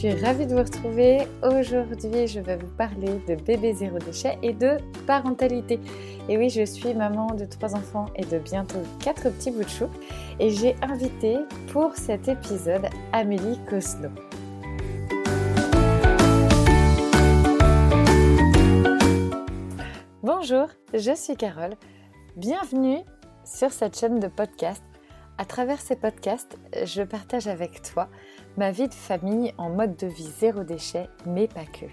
suis ravie de vous retrouver. Aujourd'hui, je vais vous parler de bébé zéro déchet et de parentalité. Et oui, je suis maman de trois enfants et de bientôt quatre petits bouts de chou. Et j'ai invité pour cet épisode Amélie Cosno. Bonjour, je suis Carole. Bienvenue sur cette chaîne de podcast. À travers ces podcasts, je partage avec toi ma vie de famille en mode de vie zéro déchet, mais pas que.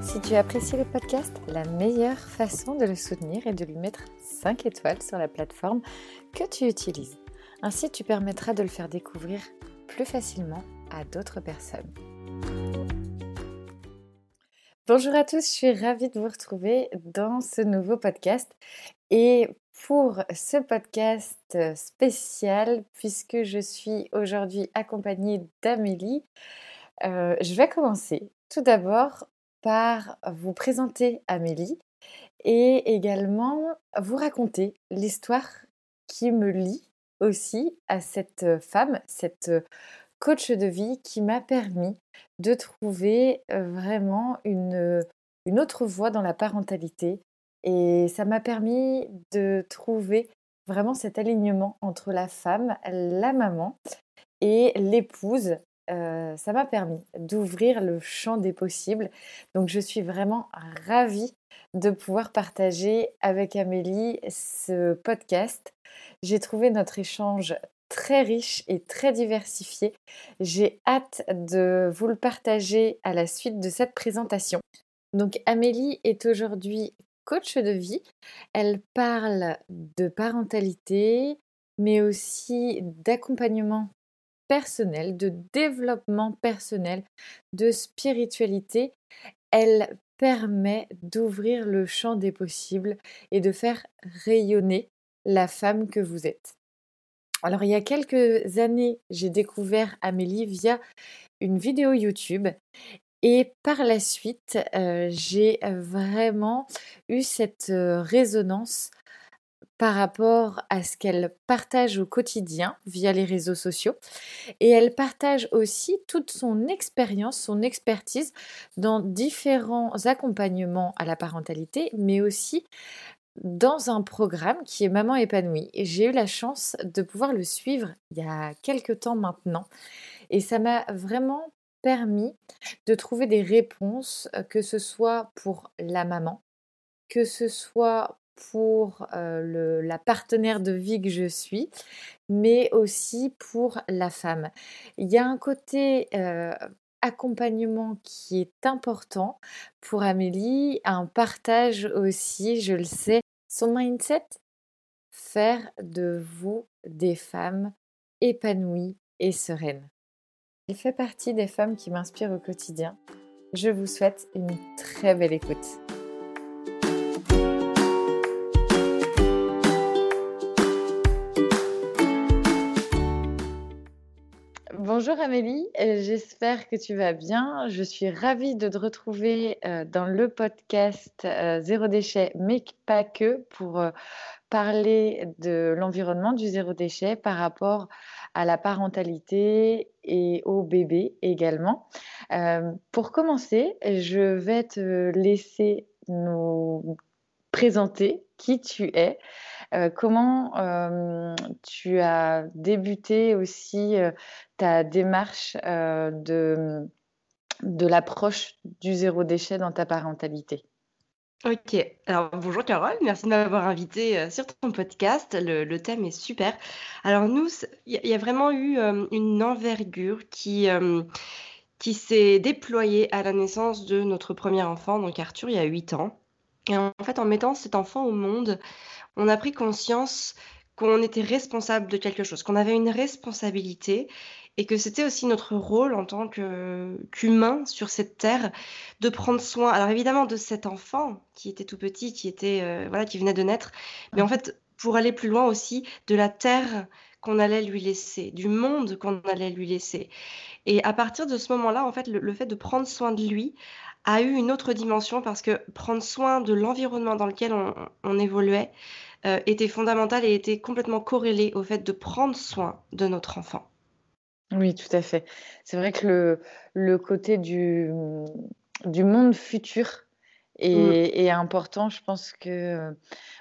Si tu apprécies le podcast, la meilleure façon de le soutenir est de lui mettre 5 étoiles sur la plateforme que tu utilises. Ainsi, tu permettras de le faire découvrir plus facilement à d'autres personnes. Bonjour à tous, je suis ravie de vous retrouver dans ce nouveau podcast. Et pour ce podcast spécial, puisque je suis aujourd'hui accompagnée d'Amélie, euh, je vais commencer tout d'abord par vous présenter Amélie et également vous raconter l'histoire qui me lie aussi à cette femme, cette coach de vie qui m'a permis de trouver vraiment une, une autre voie dans la parentalité. Et ça m'a permis de trouver vraiment cet alignement entre la femme, la maman et l'épouse. ça m'a permis d'ouvrir le champ des possibles. Donc je suis vraiment ravie de pouvoir partager avec Amélie ce podcast. J'ai trouvé notre échange très riche et très diversifié. J'ai hâte de vous le partager à la suite de cette présentation. Donc Amélie est aujourd'hui coach de vie. Elle parle de parentalité, mais aussi d'accompagnement personnel, de développement personnel, de spiritualité. Elle permet d'ouvrir le champ des possibles et de faire rayonner la femme que vous êtes. Alors il y a quelques années, j'ai découvert Amélie via une vidéo YouTube et par la suite, j'ai vraiment eu cette résonance par rapport à ce qu'elle partage au quotidien via les réseaux sociaux. Et elle partage aussi toute son expérience, son expertise dans différents accompagnements à la parentalité, mais aussi dans un programme qui est Maman épanouie. J'ai eu la chance de pouvoir le suivre il y a quelques temps maintenant. Et ça m'a vraiment permis de trouver des réponses, que ce soit pour la maman, que ce soit pour la partenaire de vie que je suis, mais aussi pour la femme. Il y a un côté accompagnement qui est important pour Amélie, un partage aussi, je le sais, son mindset, faire de vous des femmes épanouies et sereines. Il fait partie des femmes qui m'inspirent au quotidien. Je vous souhaite une très belle écoute. Bonjour Amélie, euh, j'espère que tu vas bien. Je suis ravie de te retrouver euh, dans le podcast euh, Zéro déchet, mais pas que, pour parler de l'environnement du zéro déchet par rapport à la parentalité et au bébé également. pour commencer, je vais te laisser nous présenter qui tu es, comment tu as débuté aussi ta démarche de, de l'approche du zéro déchet dans ta parentalité? Ok, alors bonjour Carole, merci de m'avoir invité sur ton podcast, le, thème est super. Alors nous, il y, a vraiment eu une envergure qui, qui s'est déployée à la naissance de notre premier enfant, donc Arthur, il y a 8 ans. Et en fait, en mettant cet enfant au monde, on a pris conscience qu'on était responsable de quelque chose, qu'on avait une responsabilité et que c'était aussi notre rôle en tant qu'humain sur cette terre de prendre soin, alors évidemment de cet enfant qui était tout petit, qui était euh, voilà, qui venait de naître, mais en fait pour aller plus loin aussi de la terre qu'on allait lui laisser, du monde qu'on allait lui laisser. Et à partir de ce moment-là, en fait, le, fait de prendre soin de lui a eu une autre dimension parce que prendre soin de l'environnement dans lequel on, évoluait, était fondamentale et était complètement corrélée au fait de prendre soin de notre enfant. Oui, tout à fait. C'est vrai que le, le côté du, du monde futur Mmh. est, important. Je pense que euh,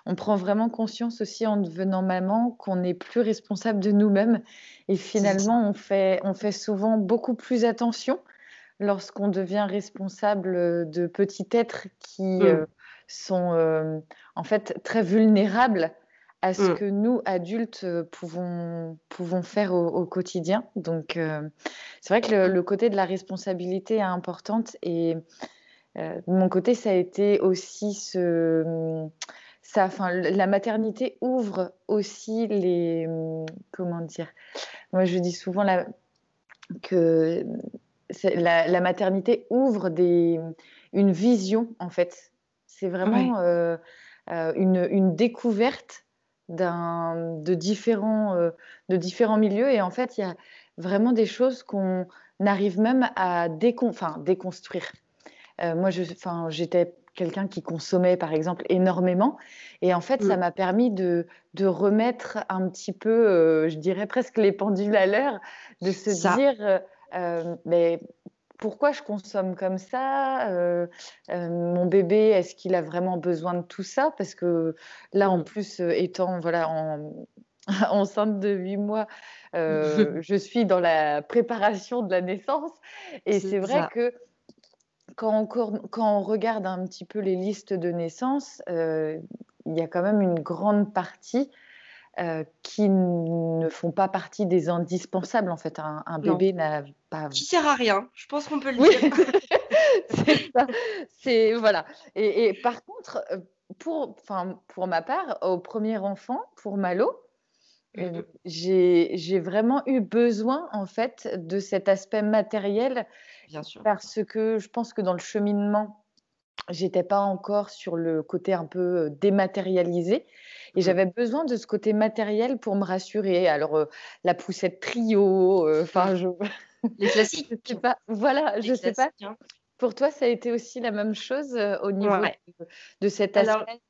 on prend vraiment conscience aussi en devenant maman qu'on n'est plus responsable de nous-mêmes. Et finalement, on fait, on fait souvent beaucoup plus attention lorsqu'on devient responsable de petits êtres qui mmh. euh, sont euh, en fait très vulnérables à ce mmh. que nous, adultes, pouvons, pouvons faire au, quotidien. Donc, c'est vrai que le, le, côté de la responsabilité est importante et euh, de mon côté, ça a été aussi ce. Ça, enfin, la maternité ouvre aussi les. Comment dire Moi, je dis souvent la, que la, la, maternité ouvre des, une vision, en fait. C'est vraiment euh, euh, une, une, découverte de, différents, de différents milieux. Et en fait, il y a vraiment des choses qu'on arrive même à enfin, déconstruire. Euh, moi, j'étais quelqu'un qui consommait, par exemple, énormément. Et en fait, ça mm. m'a permis de, de, remettre un petit peu, euh, je dirais presque les pendules à l'heure, de se dire, euh, mais pourquoi je consomme comme ça Mon bébé, est-ce qu'il a vraiment besoin de tout ça? Parce que là, en mm. plus, étant voilà, en, enceinte de 8 mois, je suis dans la préparation de la naissance. Et c'est vrai que quand on, regarde un petit peu les listes de naissance, euh, il y a quand même une grande partie euh, qui ne font pas partie des indispensables. En fait, un, bébé n'a pas. Qui sert à rien. Je pense qu'on peut le dire. c'est voilà. Et, par contre, euh, pour, pour ma part, au premier enfant, pour Malo, mmh j'ai vraiment eu besoin en fait de cet aspect matériel parce que je pense que dans le cheminement, j'étais pas encore sur le côté un peu dématérialisé. Et mmh. j'avais besoin de ce côté matériel pour me rassurer. Alors, la poussette trio, enfin, je... Les classiques. je sais pas. Voilà, je sais pas. Hein. Pour toi, ça a été aussi la même chose au niveau de, cet aspect?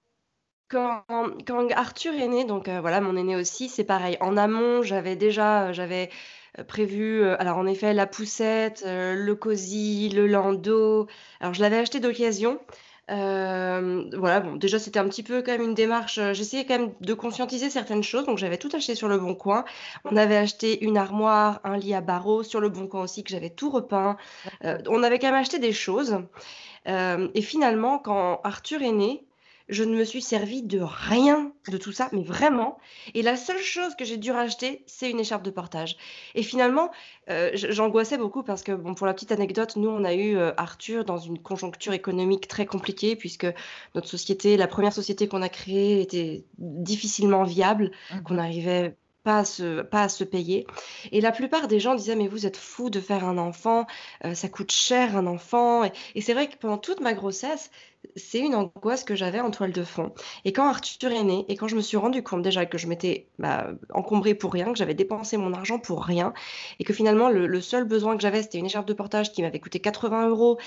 quand, quand, Arthur est né, donc voilà, mon aîné aussi, c'est pareil. En amont, j'avais déjà, j'avais euh, prévu, euh, alors en effet, la poussette, euh, le cosy, le landau. Alors je l'avais acheté d'occasion. voilà, bon, déjà c'était un petit peu quand même une démarche. J'essayais quand même de conscientiser certaines choses, donc j'avais tout acheté sur le Bon Coin. On avait acheté une armoire, un lit à barreaux sur le Bon Coin aussi que j'avais tout repeint. on avait quand même acheté des choses. et finalement, quand Arthur est né, je ne me suis servi de rien de tout ça, mais vraiment. Et la seule chose que j'ai dû racheter, c'est une écharpe de portage. Et finalement, euh, j'angoissais beaucoup parce que, bon, pour la petite anecdote, nous, on a eu euh, Arthur dans une conjoncture économique très compliquée puisque notre société, la première société qu'on a créée, était difficilement viable, mmh qu'on n'arrivait pas à, se, payer. Et la plupart des gens disaient, mais vous êtes fou de faire un enfant, euh, ça coûte cher un enfant. Et, c'est vrai que pendant toute ma grossesse, c'est une angoisse que j'avais en toile de fond. Et quand Arthur est né, et quand je me suis rendu compte déjà que je m'étais bah, encombrée pour rien, que j'avais dépensé mon argent pour rien, et que finalement le, seul besoin que j'avais, c'était une écharpe de portage qui m'avait coûté 80 euros,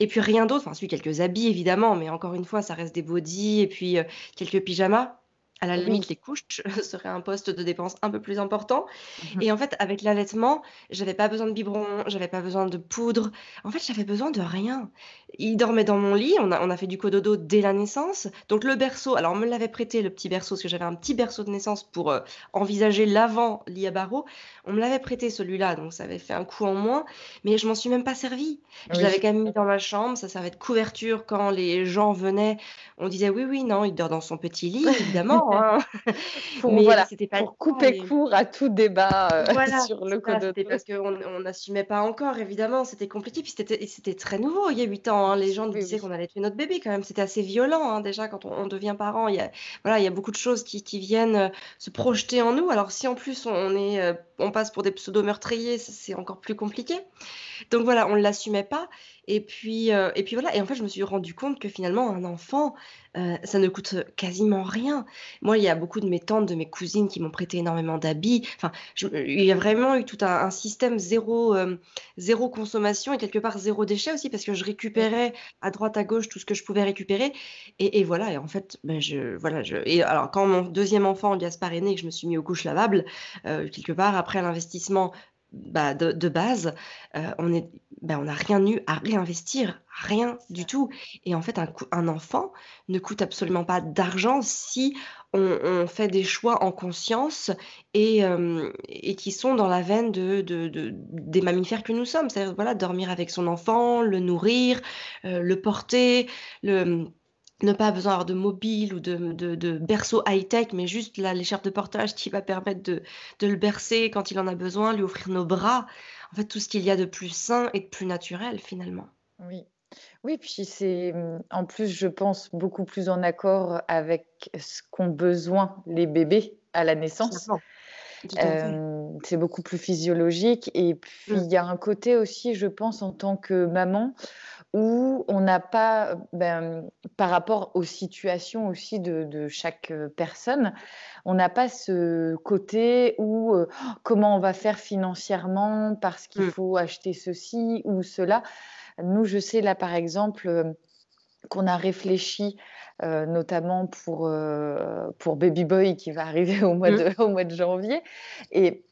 et puis rien d'autre, enfin, ensuite quelques habits évidemment, mais encore une fois, ça reste des bodys, et puis euh, quelques pyjamas à la limite, les couches seraient un poste de dépense un peu plus important. Mmh et en fait, avec l'allaitement, j'avais pas besoin de biberon, j'avais pas besoin de poudre. En fait, j'avais besoin de rien. Il dormait dans mon lit, on a, on a fait du cododo dès la naissance. Donc le berceau, alors on me l'avait prêté, le petit berceau, parce que j'avais un petit berceau de naissance pour euh, envisager l'avant lit à barreaux. On me l'avait prêté celui-là, donc ça avait fait un coup en moins. Mais je m'en suis même pas servi. Je l'avais quand même mis dans ma chambre, ça servait de couverture quand les gens venaient. On disait oui, oui, non, il dort dans son petit lit, évidemment. Hein. pour, mais voilà, c'était pas pour couper court à tout débat euh, sur le code C'était parce qu'on n'assumait pas encore, évidemment, c'était compliqué, puis c'était très nouveau il y a 8 ans. Hein. Les gens nous disaient qu'on allait tuer notre bébé quand même, c'était assez violent hein, déjà quand on, devient parent. Il y, a, voilà, il y a beaucoup de choses qui, qui viennent euh, se projeter en nous. Alors si en plus on est euh, on passe pour des pseudo-meurtriers, c'est encore plus compliqué. Donc voilà, on ne l'assumait pas. Et puis, euh, et puis voilà, et en fait, je me suis rendu compte que finalement, un enfant, euh, ça ne coûte quasiment rien. Moi, il y a beaucoup de mes tantes, de mes cousines qui m'ont prêté énormément d'habits. Enfin, il y a vraiment eu tout un, système zéro, euh, zéro consommation et quelque part zéro déchet aussi, parce que je récupérais à droite, à gauche tout ce que je pouvais récupérer. Et, voilà, et en fait, ben je, voilà, je, et alors quand mon deuxième enfant, Gaspard, est né, que je me suis mis aux couches lavables, quelque part, après l'investissement bah, de, base, euh, on est, bah, on n'a rien eu à réinvestir, rien du tout. Et en fait, un, un enfant ne coûte absolument pas d'argent si on, fait des choix en conscience et, euh, et qui sont dans la veine de, de, des mammifères que nous sommes. C'est-à-dire, voilà, dormir avec son enfant, le nourrir, euh, le porter, le ne pas besoin d'avoir de mobile ou de, de, berceau high-tech, mais juste l'écharpe de portage qui va permettre de, le bercer quand il en a besoin, lui offrir nos bras. En fait, tout ce qu'il y a de plus sain et de plus naturel finalement. Oui. Oui, puis c'est en plus, je pense, beaucoup plus en accord avec ce qu'ont besoin les bébés à la naissance. Euh, c'est beaucoup plus physiologique. Et puis, mmh. il y a un côté aussi, je pense, en tant que maman, où on n'a pas, ben, par rapport aux situations aussi de, chaque euh, personne, on n'a pas ce côté où euh, comment on va faire financièrement parce qu'il mmh. faut acheter ceci ou cela. Nous, je sais là par exemple euh, qu'on a réfléchi notamment pour, pour Baby Boy qui va arriver au mois, mmh. de, au mois de janvier. Et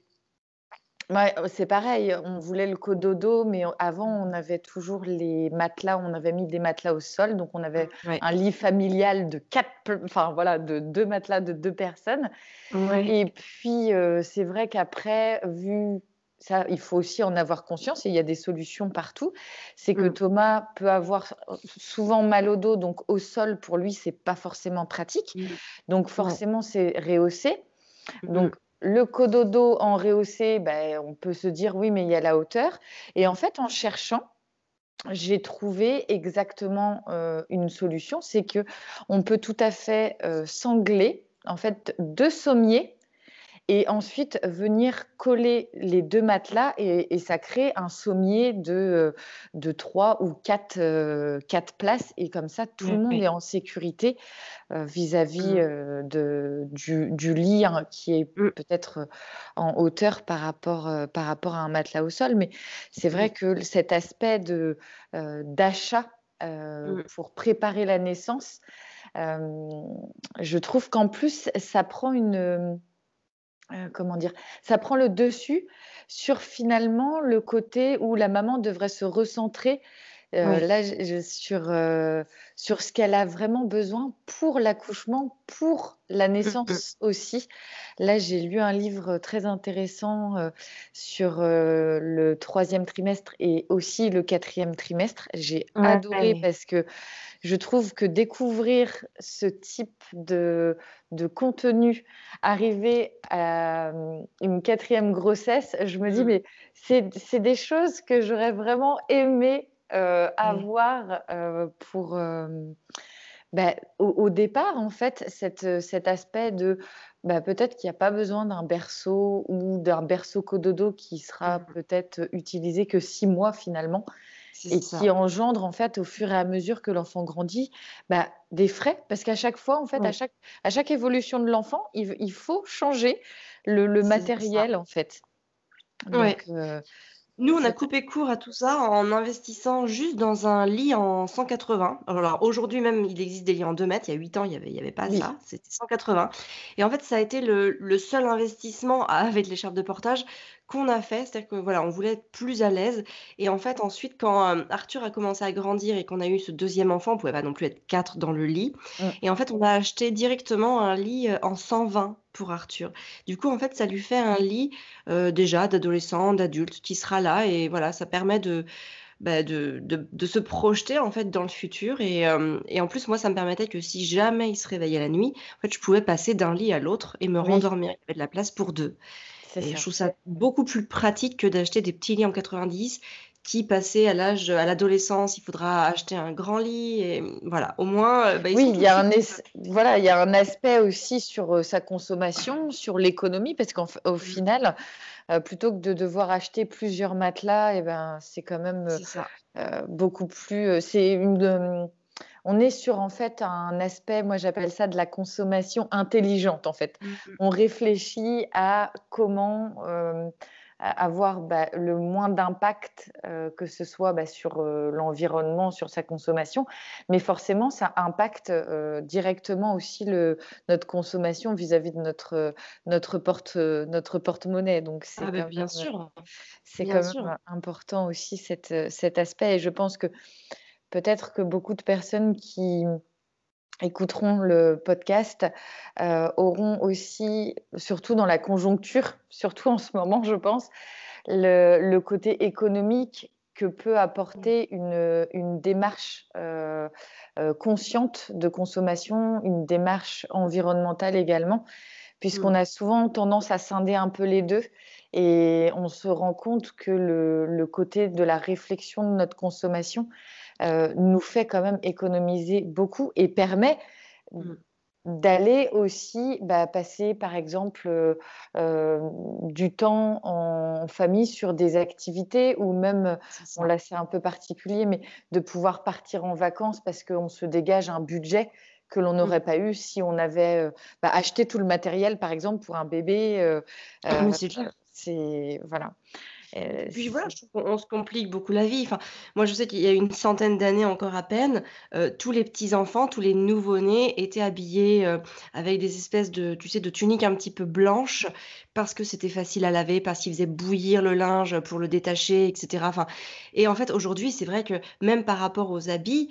c'est pareil, on voulait le cododo, mais avant, on avait toujours les matelas, on avait mis des matelas au sol, donc on avait un lit familial de quatre, enfin voilà, de deux matelas de deux personnes. Et puis, euh, c'est vrai qu'après, vu ça, il faut aussi en avoir conscience et il y a des solutions partout. C'est que mmh. Thomas peut avoir souvent mal au dos, donc au sol, pour lui, c'est pas forcément pratique. Mmh. Donc forcément, c'est rehaussé. Mmh. Le cododo en rehaussé, ben, on peut se dire oui, mais il y a la hauteur. Et en fait, en cherchant, j'ai trouvé exactement euh, une solution, c'est que on peut tout à fait euh, sangler en fait deux sommiers et ensuite venir coller les deux matelas et, ça crée un sommier de, euh, de trois ou quatre, euh, quatre places et comme ça tout le monde est en sécurité euh, vis-à-vis mmh. de, du, du, lit hein, qui est mmh. peut-être en hauteur par rapport, par rapport à un matelas au sol. Mais c'est vrai que cet aspect de, d'achat pour préparer la naissance, je trouve qu'en plus ça prend une euh, comment dire, ça prend le dessus sur finalement le côté où la maman devrait se recentrer euh, là sur, euh, sur ce qu'elle a vraiment besoin pour l'accouchement, pour la mmh, mmh. naissance aussi. Là, j'ai lu un livre très intéressant sur le troisième trimestre et aussi le quatrième trimestre. J'ai adoré parce que je trouve que découvrir ce type de, de contenu, arriver à euh, une quatrième grossesse, je me dis, mmh. mais c'est des choses que j'aurais vraiment aimé euh, avoir euh, pour... Bah, au, départ, en fait, cette, cet aspect de bah, peut-être qu'il n'y a pas besoin d'un berceau ou d'un berceau cododo qui sera mmh. peut-être utilisé que six mois finalement et qui engendre en fait au fur et à mesure que l'enfant grandit bah, des frais. Parce qu'à chaque fois en fait à chaque à chaque évolution de l'enfant il, il, faut changer le, le matériel en fait. Donc, euh, nous, on a coupé court à tout ça en investissant juste dans un lit en 180. Alors aujourd'hui même, il existe des lits en 2 mètres. Il y a 8 ans, il n'y avait, il y avait pas ça. C'était 180. Et en fait, ça a été le, le seul investissement avec l'écharpe de portage qu'on a fait. C'est-à-dire que voilà, on voulait être plus à l'aise. Et en fait, ensuite, quand euh, Arthur a commencé à grandir et qu'on a eu ce deuxième enfant, on pouvait pas non plus être quatre dans le lit. Mmh. Et en fait, on a acheté directement un lit euh, en 120 pour Arthur. Du coup, en fait, ça lui fait un lit euh, déjà d'adolescent, d'adulte qui sera là. Et voilà, ça permet de. Bah, de, de, se projeter en fait dans le futur et, et, en plus moi ça me permettait que si jamais il se réveillait la nuit en fait je pouvais passer d'un lit à l'autre et me rendormir il y avait de la place pour deux je trouve ça beaucoup plus pratique que d'acheter des petits lits en 90 qui, passé à l'âge, à l'adolescence, il faudra acheter un grand lit. Et voilà, au moins. Euh, bah, oui, il y, a un voilà, il y a un aspect aussi sur euh, sa consommation, sur l'économie, parce qu'au final, plutôt que de devoir acheter plusieurs matelas et ben, c'est quand même, beaucoup plus, c'est une, on est sur en fait un aspect, moi j'appelle ça de la consommation intelligente en fait. Mmh on réfléchit à comment, avoir bah, le moins d'impact, euh, que ce soit bah, sur euh, l'environnement, sur sa consommation, mais forcément ça impacte euh, directement aussi le, notre consommation vis-à-vis de notre, notre porte notre porte-monnaie. Donc c'est ah, bah, bien sûr. C'est quand même important aussi cette, cet aspect. Et je pense que peut-être que beaucoup de personnes qui écouteront le podcast euh, auront aussi, surtout dans la conjoncture, surtout en ce moment, je pense, le, côté économique que peut apporter une, une démarche euh, euh, consciente de consommation, une démarche environnementale également, puisqu'on mmh. a souvent tendance à scinder un peu les deux et on se rend compte que le, le côté de la réflexion de notre consommation euh, nous fait quand même économiser beaucoup et permet mmh. d'aller aussi bah, passer, par exemple, euh, euh, du temps en famille sur des activités ou même, on là c'est un peu particulier, mais de pouvoir partir en vacances parce qu'on se dégage un budget que l'on mmh. n'aurait pas eu si on avait bah, acheté tout le matériel, par exemple, pour un bébé. Ah. C'est voilà. Euh, puis voilà, je trouve qu'on se complique beaucoup la vie. Enfin, moi, je sais qu'il y a une centaine d'années encore à peine, euh, tous les petits-enfants, tous les nouveau-nés étaient habillés euh, avec des espèces de, tu sais, de tuniques un petit peu blanches parce que c'était facile à laver, parce qu'ils faisaient bouillir le linge pour le détacher, etc. Enfin, et en fait, aujourd'hui, c'est vrai que même par rapport aux habits,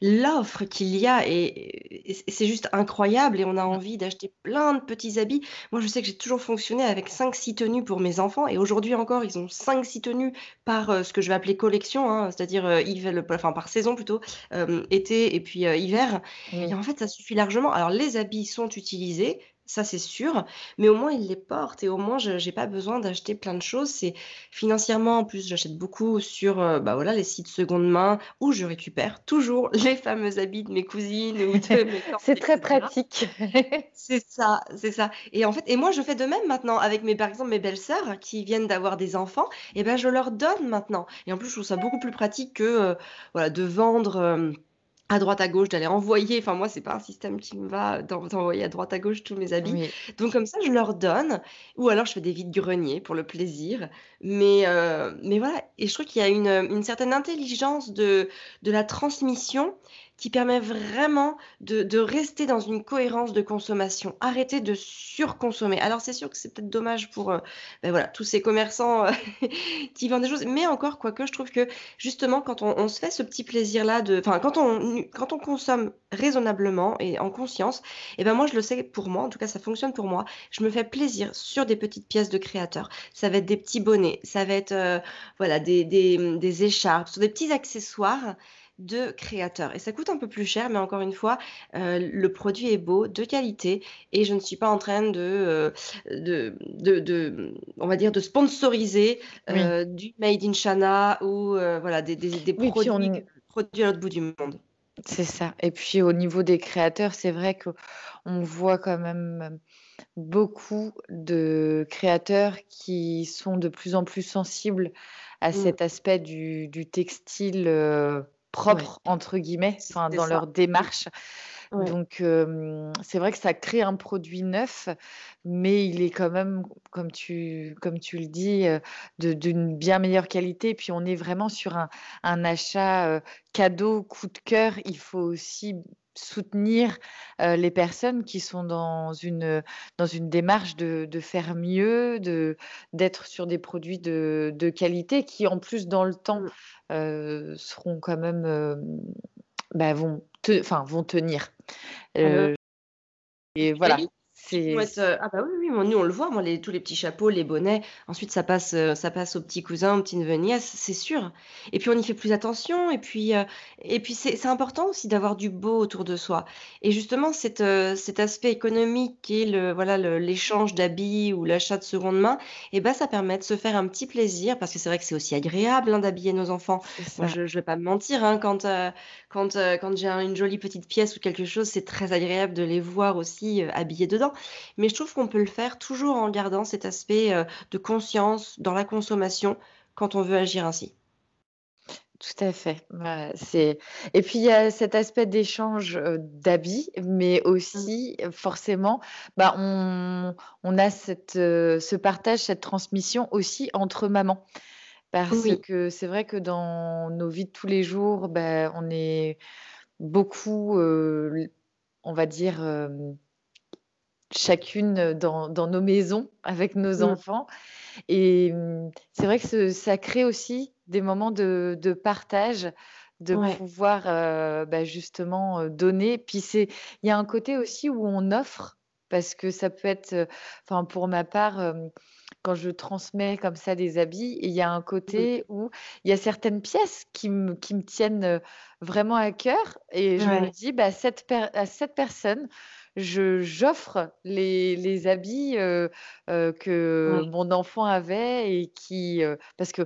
l'offre qu'il y a, est, c'est juste incroyable et on a envie d'acheter plein de petits habits. Moi, je sais que j'ai toujours fonctionné avec 5-6 tenues pour mes enfants et aujourd'hui encore, ils ont 5-6 tenues par euh, ce que je vais appeler collection, hein, c'est-à-dire euh, enfin par saison plutôt, euh, été et puis hiver. Et en fait, ça suffit largement. Alors, les habits sont utilisés, ça c'est sûr, mais au moins ils les portent et au moins je n'ai pas besoin d'acheter plein de choses. C'est financièrement en plus j'achète beaucoup sur bah voilà les sites seconde main où je récupère toujours les fameux habits de mes cousines ou de mes C'est très pratique. c'est ça, c'est ça. Et en fait, et moi je fais de même maintenant avec mes par exemple mes belles-sœurs qui viennent d'avoir des enfants, et ben je leur donne maintenant. Et en plus je trouve ça beaucoup plus pratique que voilà de vendre à droite à gauche, d'aller envoyer. Enfin, moi, c'est pas un système qui me va d'envoyer à droite à gauche tous mes habits. Donc, comme ça, je leur donne. Ou alors, je fais des vides greniers pour le plaisir. Mais, euh, mais voilà. Et je trouve qu'il y a une, une certaine intelligence de, de la transmission qui permet vraiment de, rester dans une cohérence de consommation, arrêter de surconsommer. Alors c'est sûr que c'est peut-être dommage pour euh, ben voilà, tous ces commerçants euh, qui vendent des choses, mais encore, quoique, je trouve que justement, quand on, se fait ce petit plaisir-là, de, quand on, quand on consomme raisonnablement et en conscience, et eh ben moi je le sais pour moi, en tout cas ça fonctionne pour moi, je me fais plaisir sur des petites pièces de créateurs. Ça va être des petits bonnets, ça va être euh, voilà, des, des, des écharpes, sur des petits accessoires de créateurs. Et ça coûte un peu plus cher, mais encore une fois, euh, le produit est beau, de qualité, et je ne suis pas en train de, euh, de, de, on va dire, de sponsoriser euh, du Made in China ou voilà, des, des, produits, produits à l'autre bout du monde. C'est ça. Et puis au niveau des créateurs, c'est vrai qu'on voit quand même beaucoup de créateurs qui sont de plus en plus sensibles à mmh. cet aspect du, du textile propre entre guillemets, dans leur démarche. Donc, c'est vrai que ça crée un produit neuf, mais il est quand même, comme tu, comme tu le dis, d'une bien meilleure qualité. Puis, on est vraiment sur un, un achat cadeau, coup de cœur. Il faut aussi soutenir les personnes qui sont dans une, dans une démarche de, de faire mieux, de, d'être sur des produits de, de, qualité qui, en plus, dans le temps, mmh. seront quand même, bah, vont, vont tenir. Ah et voilà. Euh, ah bah oui, oui, nous on le voit, les, tous les petits chapeaux, les bonnets, ensuite ça passe, euh, ça passe aux petits cousins, aux petites neveux c'est sûr. Et puis on y fait plus attention, et puis, euh, et puis c'est important aussi d'avoir du beau autour de soi. Et justement, cet aspect économique qui est le, voilà, l'échange d'habits ou l'achat de seconde main, et ben ça permet de se faire un petit plaisir, parce que c'est vrai que c'est aussi agréable hein, d'habiller nos enfants. Moi, je, je vais pas me mentir, hein, quand, quand, quand j'ai une jolie petite pièce ou quelque chose, c'est très agréable de les voir aussi habillés dedans. Mais je trouve qu'on peut le faire toujours en gardant cet aspect, heu, de conscience dans la consommation quand on veut agir ainsi. Tout à fait. C'est et puis il y a cet aspect d'échange, heu, d'habits, mais Mmh. aussi euh, forcément, bah, on on a cette, ce partage, cette transmission aussi entre mamans. Parce Oui, que c'est vrai que dans nos vies de tous les jours, bah, on est beaucoup, on va dire, chacune, dans dans nos maisons avec nos mmh, enfants. Et mmh, c'est vrai que ce ça crée aussi des moments de de partage, de ouais, pouvoir, heu, bah, justement, heu, donner. Puis il y a un côté aussi où on offre, parce que ça peut être, enfin pour ma part, quand je transmets comme ça des habits, il y a un mmh, côté où il y a certaines pièces qui me qui tiennent, vraiment à cœur. Et je me dis: «Bah, cette à cette personne, j'offre les les habits, que mon enfant avait et qui, heu» parce que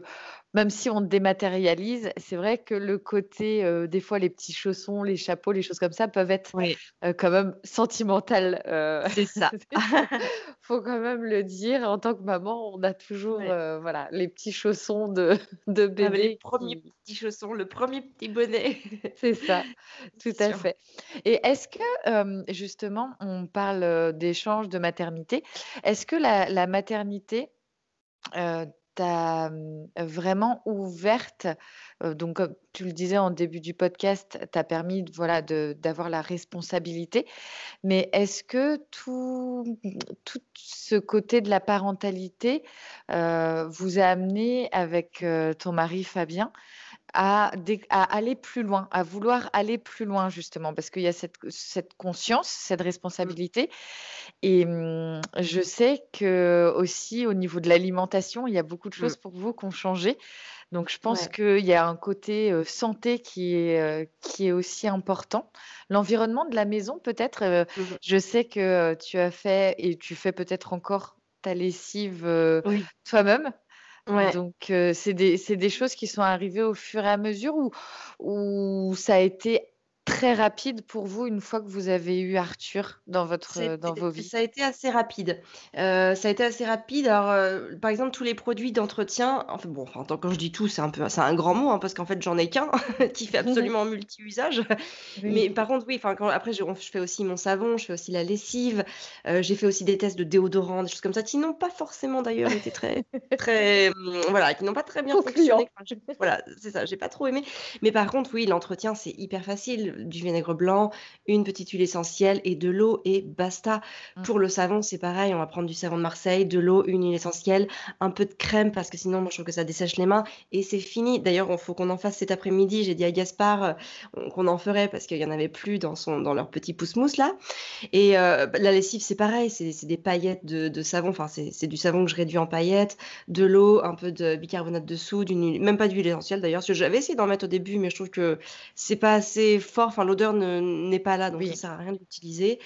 même si on dématérialise, c'est vrai que le côté, heu, des fois les petits chaussons, les chapeaux, les choses comme ça peuvent être, heu, quand même sentimentales, heu, c'est ça. faut faut quand même le dire. En tant que maman, on a toujours, voilà, les petits chaussons de de Ah bah, les bébé premiers petits chaussons, le premier petit bonnet. c'est ça, tout à sûr. fait. Et est-ce que, justement, on parle, d'échange, de maternité. Est-ce que la la maternité, Heu, t'a, mmh, vraiment ouverte, donc comme tu le disais en début du podcast, t'a permis voilà, d'avoir la responsabilité. Mais est-ce que tout, tout ce côté de la parentalité, vous a amené avec, ton mari Fabien à aller plus loin, à vouloir aller plus loin justement? Parce qu'il y a cette cette conscience, cette Mmh, responsabilité et mmh, je sais que aussi au niveau de l'alimentation, il y a beaucoup de mmh, choses pour vous qui ont changé. Donc je pense ouais. qu'il y a un côté, heu, santé qui est, heu, qui est aussi important. L'environnement de la maison peut-être, heu, Mmh je sais que, tu as fait et tu fais peut-être encore ta lessive, Oui, toi-même. Donc c'est des des choses qui sont arrivées au fur et à mesure ou ça a été très rapide pour vous une fois que vous avez eu Arthur dans votre, dans vos vies? ça a été assez rapide. Heu, ça a été assez rapide. Alors, heu, par exemple, tous les produits d'entretien, enfin bon, enfin, quand je dis «tout», c'est un peu c'est un grand mot, hein, parce qu'en fait, j'en ai qu'un qui fait absolument multi-usage. Oui. Mais par contre, oui, enfin, quand après je je fais aussi mon savon, je fais aussi la lessive, heu, j'ai fait aussi des tests de déodorant, des choses comme ça, qui n'ont pas forcément d'ailleurs été très très, mmh, voilà, qui n'ont pas très bien Concluant. fonctionné. Enfin, j'ai voilà, c'est ça, j'ai pas trop aimé. Mais par contre, oui, l'entretien, c'est hyper facile. Du vinaigre blanc, une petite huile essentielle et de l'eau et basta. Mmh. Pour le savon, c'est pareil, on va prendre du savon de Marseille, de l'eau, une huile essentielle, un peu de crème parce que sinon moi je trouve que ça dessèche les mains et c'est fini. D'ailleurs, il faut qu'on en fasse cet après-midi. J'ai dit à Gaspard, on qu'on en ferait parce qu'il y en avait plus dans son dans leur petit pousse-mousse là et heu, bah, la lessive, c'est pareil, c'est des paillettes de de savon, enfin c'est du savon que je réduis en paillettes, de l'eau, un peu de bicarbonate de soude, une huile même pas d'huile essentielle d'ailleurs, parce que j'avais essayé d'en mettre au début, mais je trouve que c'est pas assez fort, enfin l'odeur ne n'est pas là, donc ça Oui, sert à rien de l'utiliser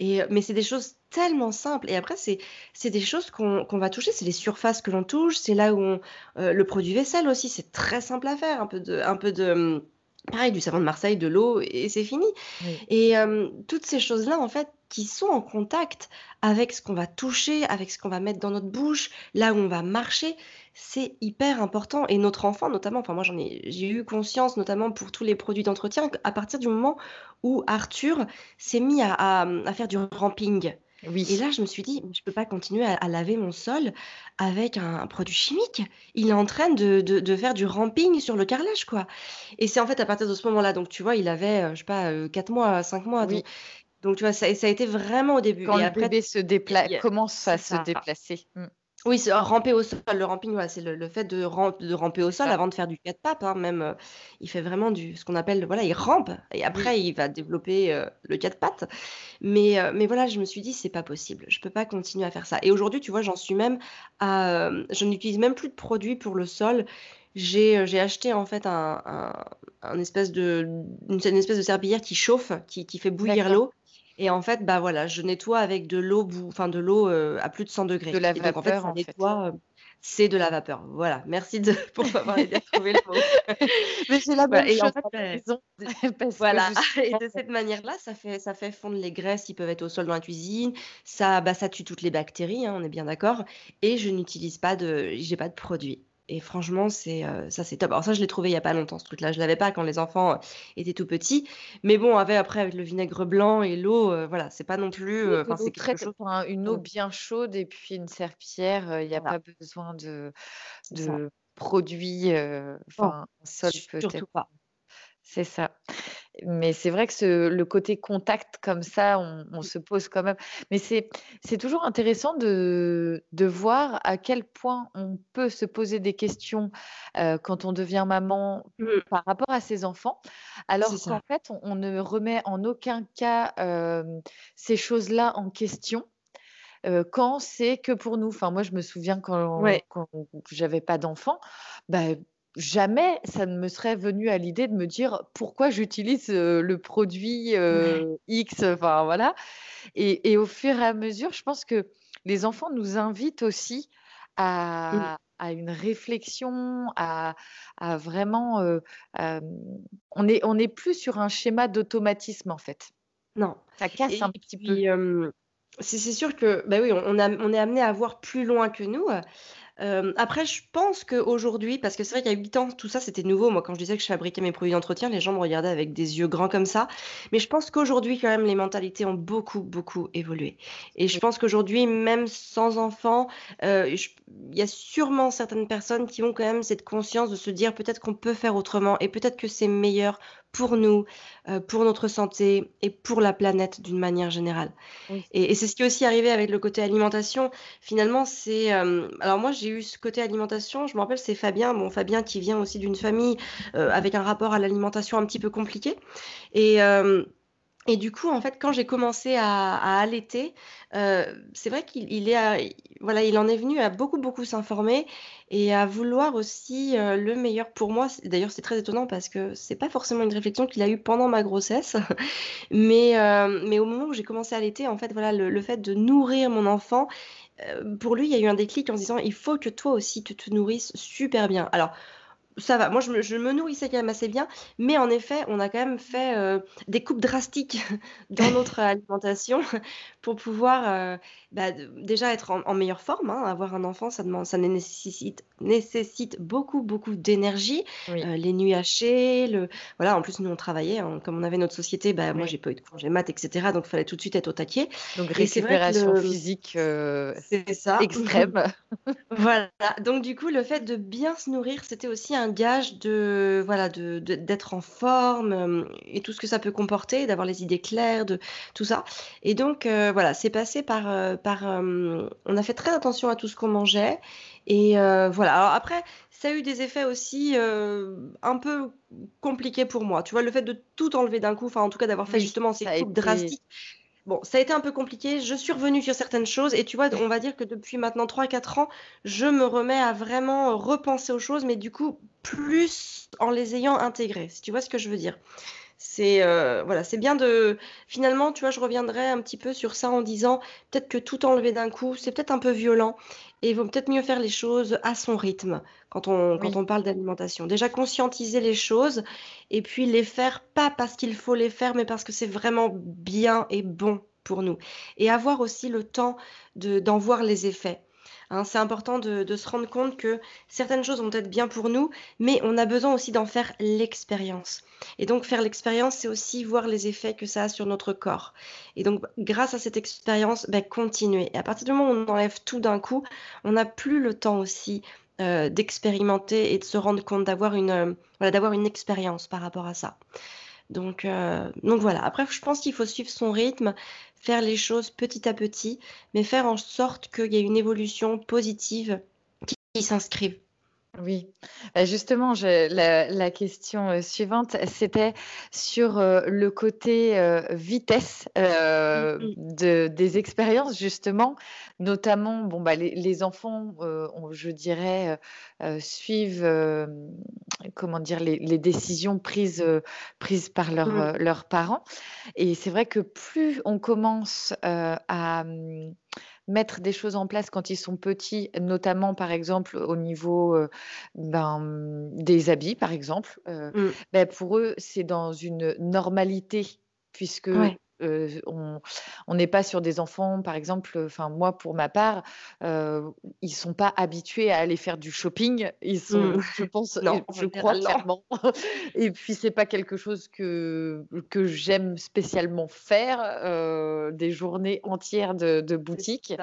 et heu, mais c'est des choses tellement simples. Et après c'est c'est des choses qu'on va toucher, c'est les surfaces que l'on touche, c'est là où on heu, le produit vaisselle aussi, c'est très simple à faire, un peu de un peu de, mmh, pareil du savon de Marseille, de l'eau et c'est fini. oui. Et hem, toutes ces choses-là, en fait, qui sont en contact avec ce qu'on va toucher, avec ce qu'on va mettre dans notre bouche, là où on va marcher, c'est hyper important et notre enfant notamment, enfin moi j'en ai j'ai eu conscience notamment pour tous les produits d'entretien qu'à partir du moment où Arthur s'est mis à à, à faire du ramping et Oui. là je me suis dit: «Mais je peux pas continuer à à laver mon sol avec un un produit chimique. Il est en train de de de faire du ramping sur le carrelage, quoi» et c'est en fait à partir de ce moment-là donc tu vois, il avait, heu, je sais pas, heu, 4 mois, 5 mois donc Oui, donc tu vois, ça ça a été vraiment au début quand et le après bébé se dépla commence à se ça. déplacer. Mmh, Oui, c'est ramper au sol. Le ramping, voilà, c'est le le fait de ram de ramper au sol ça. avant de faire du 4 pattes, hein, même, heu, il fait vraiment du ce qu'on appelle voilà, il rampe et Oui, après il va développer, heu, le 4 pattes. Mais, heu, mais voilà, je me suis dit: «C'est pas possible, je peux pas continuer à faire ça» et aujourd'hui, tu vois, j'en suis même à, je n'utilise même plus de produits pour le sol. J'ai, acheté en fait un un un espèce de une une espèce de serpillière qui chauffe, qui qui fait bouillir d'accord. l'eau et en fait, bah, voilà, je nettoie avec de l'eau enfin de l'eau, heu, à plus de 100 De degrés. la donc en fait, vapeur, ça en fait. nettoie, heu, C'est de la vapeur. Voilà, merci de pour m'avoir aidé à trouver le mot. Mais c'est la même Voilà en fait, la voilà et de cette manière-là, ça fait ça fait fondre les graisses qui peuvent être au sol dans la cuisine. Ça, bah, ça tue toutes les bactéries, hein, on est bien d'accord et je n'utilise pas de j'ai pas de produits et franchement, c'est, heu, ça, c'est top. Alors ça, je l'ai trouvé il y a pas longtemps ce truc-là. Je l'avais pas quand les enfants, heu, étaient tout petits, mais bon, avec après avec le vinaigre blanc et l'eau, heu, voilà, c'est pas non plus, enfin, c'est quelque chose une eau bien chaude et puis une serpillière, heu, il y a Voilà. pas besoin de de produits, enfin, un sol peut-être surtout pas. c'est ça. Mais c'est vrai que ce le côté contact comme ça, on on Mmh. se pose quand même mais c'est toujours intéressant de de voir à quel point on peut se poser des questions, heu, quand on devient maman Mmh. par rapport à ses enfants, alors qu'en fait, on on ne remet en aucun cas, hem, ces choses-là en question, heu, quand c'est que pour nous. Enfin, moi, je me souviens quand Ouais. quand j'avais pas d'enfant, bah, jamais ça ne me serait venu à l'idée de me dire: «Pourquoi j'utilise, heu, le produit, heu, X?» enfin, voilà et et au fur et à mesure, je pense que les enfants nous invitent aussi à à une réflexion, à à vraiment, heu, hem, on est on est plus sur un schéma d'automatisme, en fait. Non Ça casse un et petit peu. puis, c'est sûr que, bah, oui, on on a on est amenés à voir plus loin que nous, heu, hem, après je pense qu'aujourd'hui parce que c'est vrai qu'il y a 8 ans, tout ça, c'était nouveau. Moi, quand je disais que je fabriquais mes produits d'entretien, les gens me regardaient avec des yeux grands comme ça, mais je pense qu'aujourd'hui, quand même, les mentalités ont beaucoup, beaucoup évolué. Et je pense qu'aujourd'hui, même sans enfant, heu, je il y a sûrement certaines personnes qui ont quand même cette conscience de se dire: «Peut-être qu'on peut faire autrement et peut-être que c'est meilleur pour nous, heu, pour notre santé et pour la planète d'une manière générale» Oui. et et c'est ce qui est aussi arrivé avec le côté alimentation. Finalement, c'est, hem alors moi, j'ai eu ce côté alimentation, je me rappelle, c'est Fabien, bon, Fabien qui vient aussi d'une famille, heu, avec un rapport à l'alimentation un petit peu compliqué et et du coup, en fait, quand j'ai commencé à à allaiter, heu, c'est vrai qu'il il est voilà, il en est venu à beaucoup, beaucoup s'informer et à vouloir aussi, heu, le meilleur pour moi. D'ailleurs, c'est très étonnant parce que c'est pas forcément une réflexion qu'il a eue pendant ma grossesse, mais hem, mais au moment où j'ai commencé à allaiter, en fait, voilà, le le fait de nourrir mon enfant, pour lui, il y a eu un déclic en se disant: «Il faut que toi aussi, tu te nourrisses super bien». Alors ça va, moi, je me je me nourrissais quand même assez bien, mais en effet, on a quand même fait, heu, des coupes drastiques dans notre alimentation pour pouvoir, heu, bah, déjà être en en meilleure forme, hein. Avoir un enfant, ça demande ça nécessite nécessite beaucoup, beaucoup d'énergie, Oui. heu, les nuits hachées, le voilà, en plus, nous, on travaillait, hein, comme on avait notre société, bah, moi, Oui. j'ai pas eu de congé mat et cetera, donc il fallait tout de suite être au taquet Donc et récupération le physique, c'est ça. extrême. Voilà, donc du coup, le fait de bien se nourrir, c'était aussi un gage de voilà, de d'être en forme, hem et tout ce que ça peut comporter, d'avoir les idées claires, de tout ça et donc heu, voilà, c'est passé par, par, hem on a fait très attention à tout ce qu'on mangeait et heu, voilà. Alors après, ça a eu des effets aussi, heu, un peu compliqués pour moi. Tu vois, le fait de tout enlever d'un coup, enfin, en tout cas, d'avoir fait Oui, justement ces coupes été drastiques, bon, ça a été un peu compliqué. Je suis revenue sur certaines choses et tu vois, on va dire que depuis maintenant 3-4 ans, je me remets à vraiment repenser aux choses, mais du coup, plus en les ayant intégrées, si tu vois ce que je veux dire? C'est, heu, voilà, c'est bien de finalement, tu vois, je reviendrai un petit peu sur ça en disant: «Peut-être que tout enlever d'un coup, c'est peut-être un peu violent et il vaut peut-être mieux faire les choses à son rythme», quand on quand on parle d'alimentation. Déjà conscientiser les choses et puis les faire, pas parce qu'il faut les faire, mais parce que c'est vraiment bien et bon pour nous. Et avoir aussi le temps de d'en voir les effets, hein. C'est important de se rendre compte que certaines choses vont être bien pour nous, mais on a besoin aussi d'en faire l'expérience et donc faire l'expérience, c'est aussi voir les effets que ça a sur notre corps et donc, grâce à cette expérience, bah, continuer et à partir du moment où on enlève tout d'un coup, on n'a plus le temps aussi, heu, d'expérimenter et de se rendre compte, d'avoir une, heu, voilà, d'avoir une expérience par rapport à ça. Donc donc voilà. Après, je pense qu'il faut suivre son rythme, faire les choses petit à petit, mais faire en sorte qu'il y ait une évolution positive qui s'inscrive. Oui, bah, justement, je la la question, heu, suivante, c'était sur, heu, le côté, heu, vitesse, de des expériences justement, notamment, bon, bah, les les enfants, on je dirais, suivent, comment dire? Les les décisions prises, prises par leurs, Mmh. heu, leurs parents et c'est vrai que plus on commence, à, mettre des choses en place quand ils sont petits, notamment par exemple au niveau euh, ben, des habits, par exemple, euh, Mmh. ben, pour eux, c'est dans une normalité, puisque Ouais. Euh, on n'est pas sur des enfants, par exemple, enfin moi pour ma part, euh, ils sont pas habitués à aller faire du shopping. Ils sont, Mmh. je pense, Non, et je crois clairement. Et puis c'est pas quelque chose que que j'aime spécialement faire, heu, des journées entières de boutique.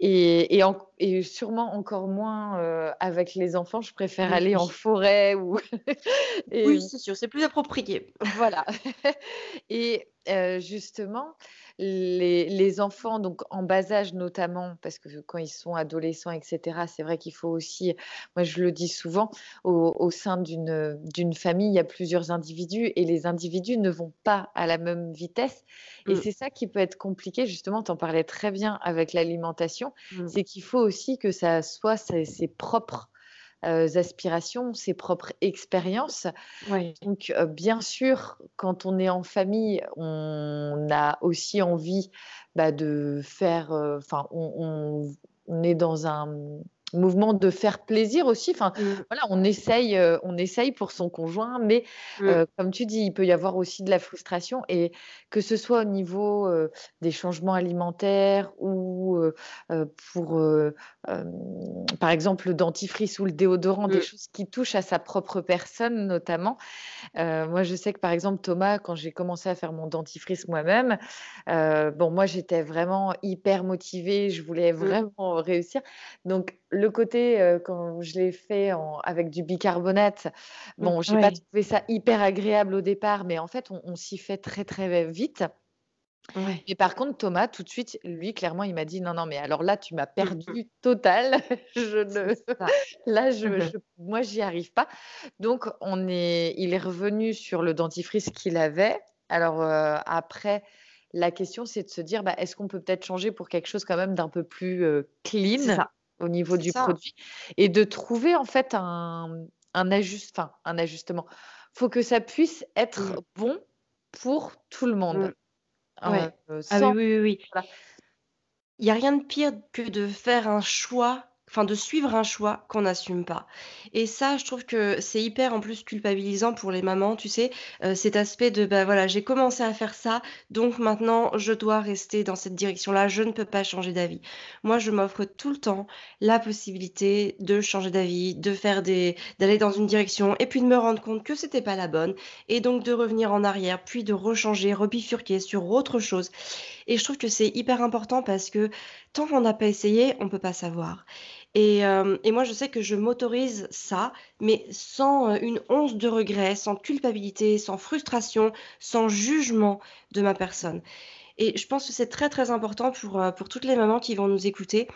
Et et enc et sûrement encore moins, heu, avec les enfants, je préfère aller en forêt ou et Oui, c'est sûr, c'est plus approprié. voilà. Et heu, justement, les les enfants donc en bas âge notamment, parce que quand ils sont adolescents et cetera, c'est vrai qu'il faut aussi moi je le dis souvent, au au sein d'une, famille, il y a plusieurs individus et les individus ne vont pas à la même vitesse et Mmh. c'est ça qui peut être compliqué justement, tu en parlais très bien avec l'alimentation, Mmh. c'est qu'il faut aussi que ça soit ses ses propres, aspirations, ses propres expériences. Donc, heu, bien sûr, quand on est en famille, on a aussi envie, bah, de faire, heu, enfin, on on on est dans un, mouvement de faire plaisir aussi. Enfin, Mmh. voilà, on essaye, heu, on essaye pour son conjoint, mais, Mmh. heu, comme tu dis, il peut y avoir aussi de la frustration et que ce soit au niveau, heu, des changements alimentaires ou, pour, par exemple, le dentifrice ou le déodorant, des Mmh. choses qui touchent à sa propre personne notamment. Moi, je sais que, par exemple, Thomas, quand j'ai commencé à faire mon dentifrice moi-même, bon, moi, j'étais vraiment hyper motivée, je voulais vraiment réussir. Donc le côté, heu, quand je l'ai fait en avec du bicarbonate, Mmh. bon, j'ai pas Ouais. trouvé ça hyper agréable au départ, mais en fait, on on s'y fait très, très vite. Ouais. Mais par contre, Thomas, tout de suite, lui, clairement, il m'a dit: «Non, non, mais alors là, tu m'as Mmh mh. perdu total. Je ne là, je Mmh je moi, j'y arrive pas». Donc on est il est revenu sur le dentifrice qu'il avait. Alors, heu, après, la question, c'est de se dire: «Bah, est-ce qu'on peut peut-être changer pour quelque chose quand même d'un peu plus, C'est clean. Au niveau du ça. produit?» et de trouver en fait un un ajust enfin, un ajustement. Faut que ça puisse Mmh. être bon pour tout le monde, Mmh. Ah oui, oui, oui, voilà. Il y a rien de pire que de faire un choix, enfin de suivre un choix qu'on n'assume pas et ça, je trouve que c'est hyper en plus culpabilisant pour les mamans, tu sais? Heu, cet aspect de, bah, voilà, j'ai commencé à faire ça, donc maintenant je dois rester dans cette direction-là, je ne peux pas changer d'avis. Moi, je m'offre tout le temps la possibilité de changer d'avis, de faire des d'aller dans une direction et puis de me rendre compte que c'était pas la bonne et donc de revenir en arrière, puis de rechanger, rebifurquer sur autre chose et je trouve que c'est hyper important parce que tant qu'on n'a pas essayé, on peut pas savoir et hem et moi, je sais que je m'autorise ça, mais sans, heu, une once de regret, sans culpabilité, sans frustration, sans jugement de ma personne et je pense que c'est très, très important pour, pour toutes les mamans qui vont nous écouter.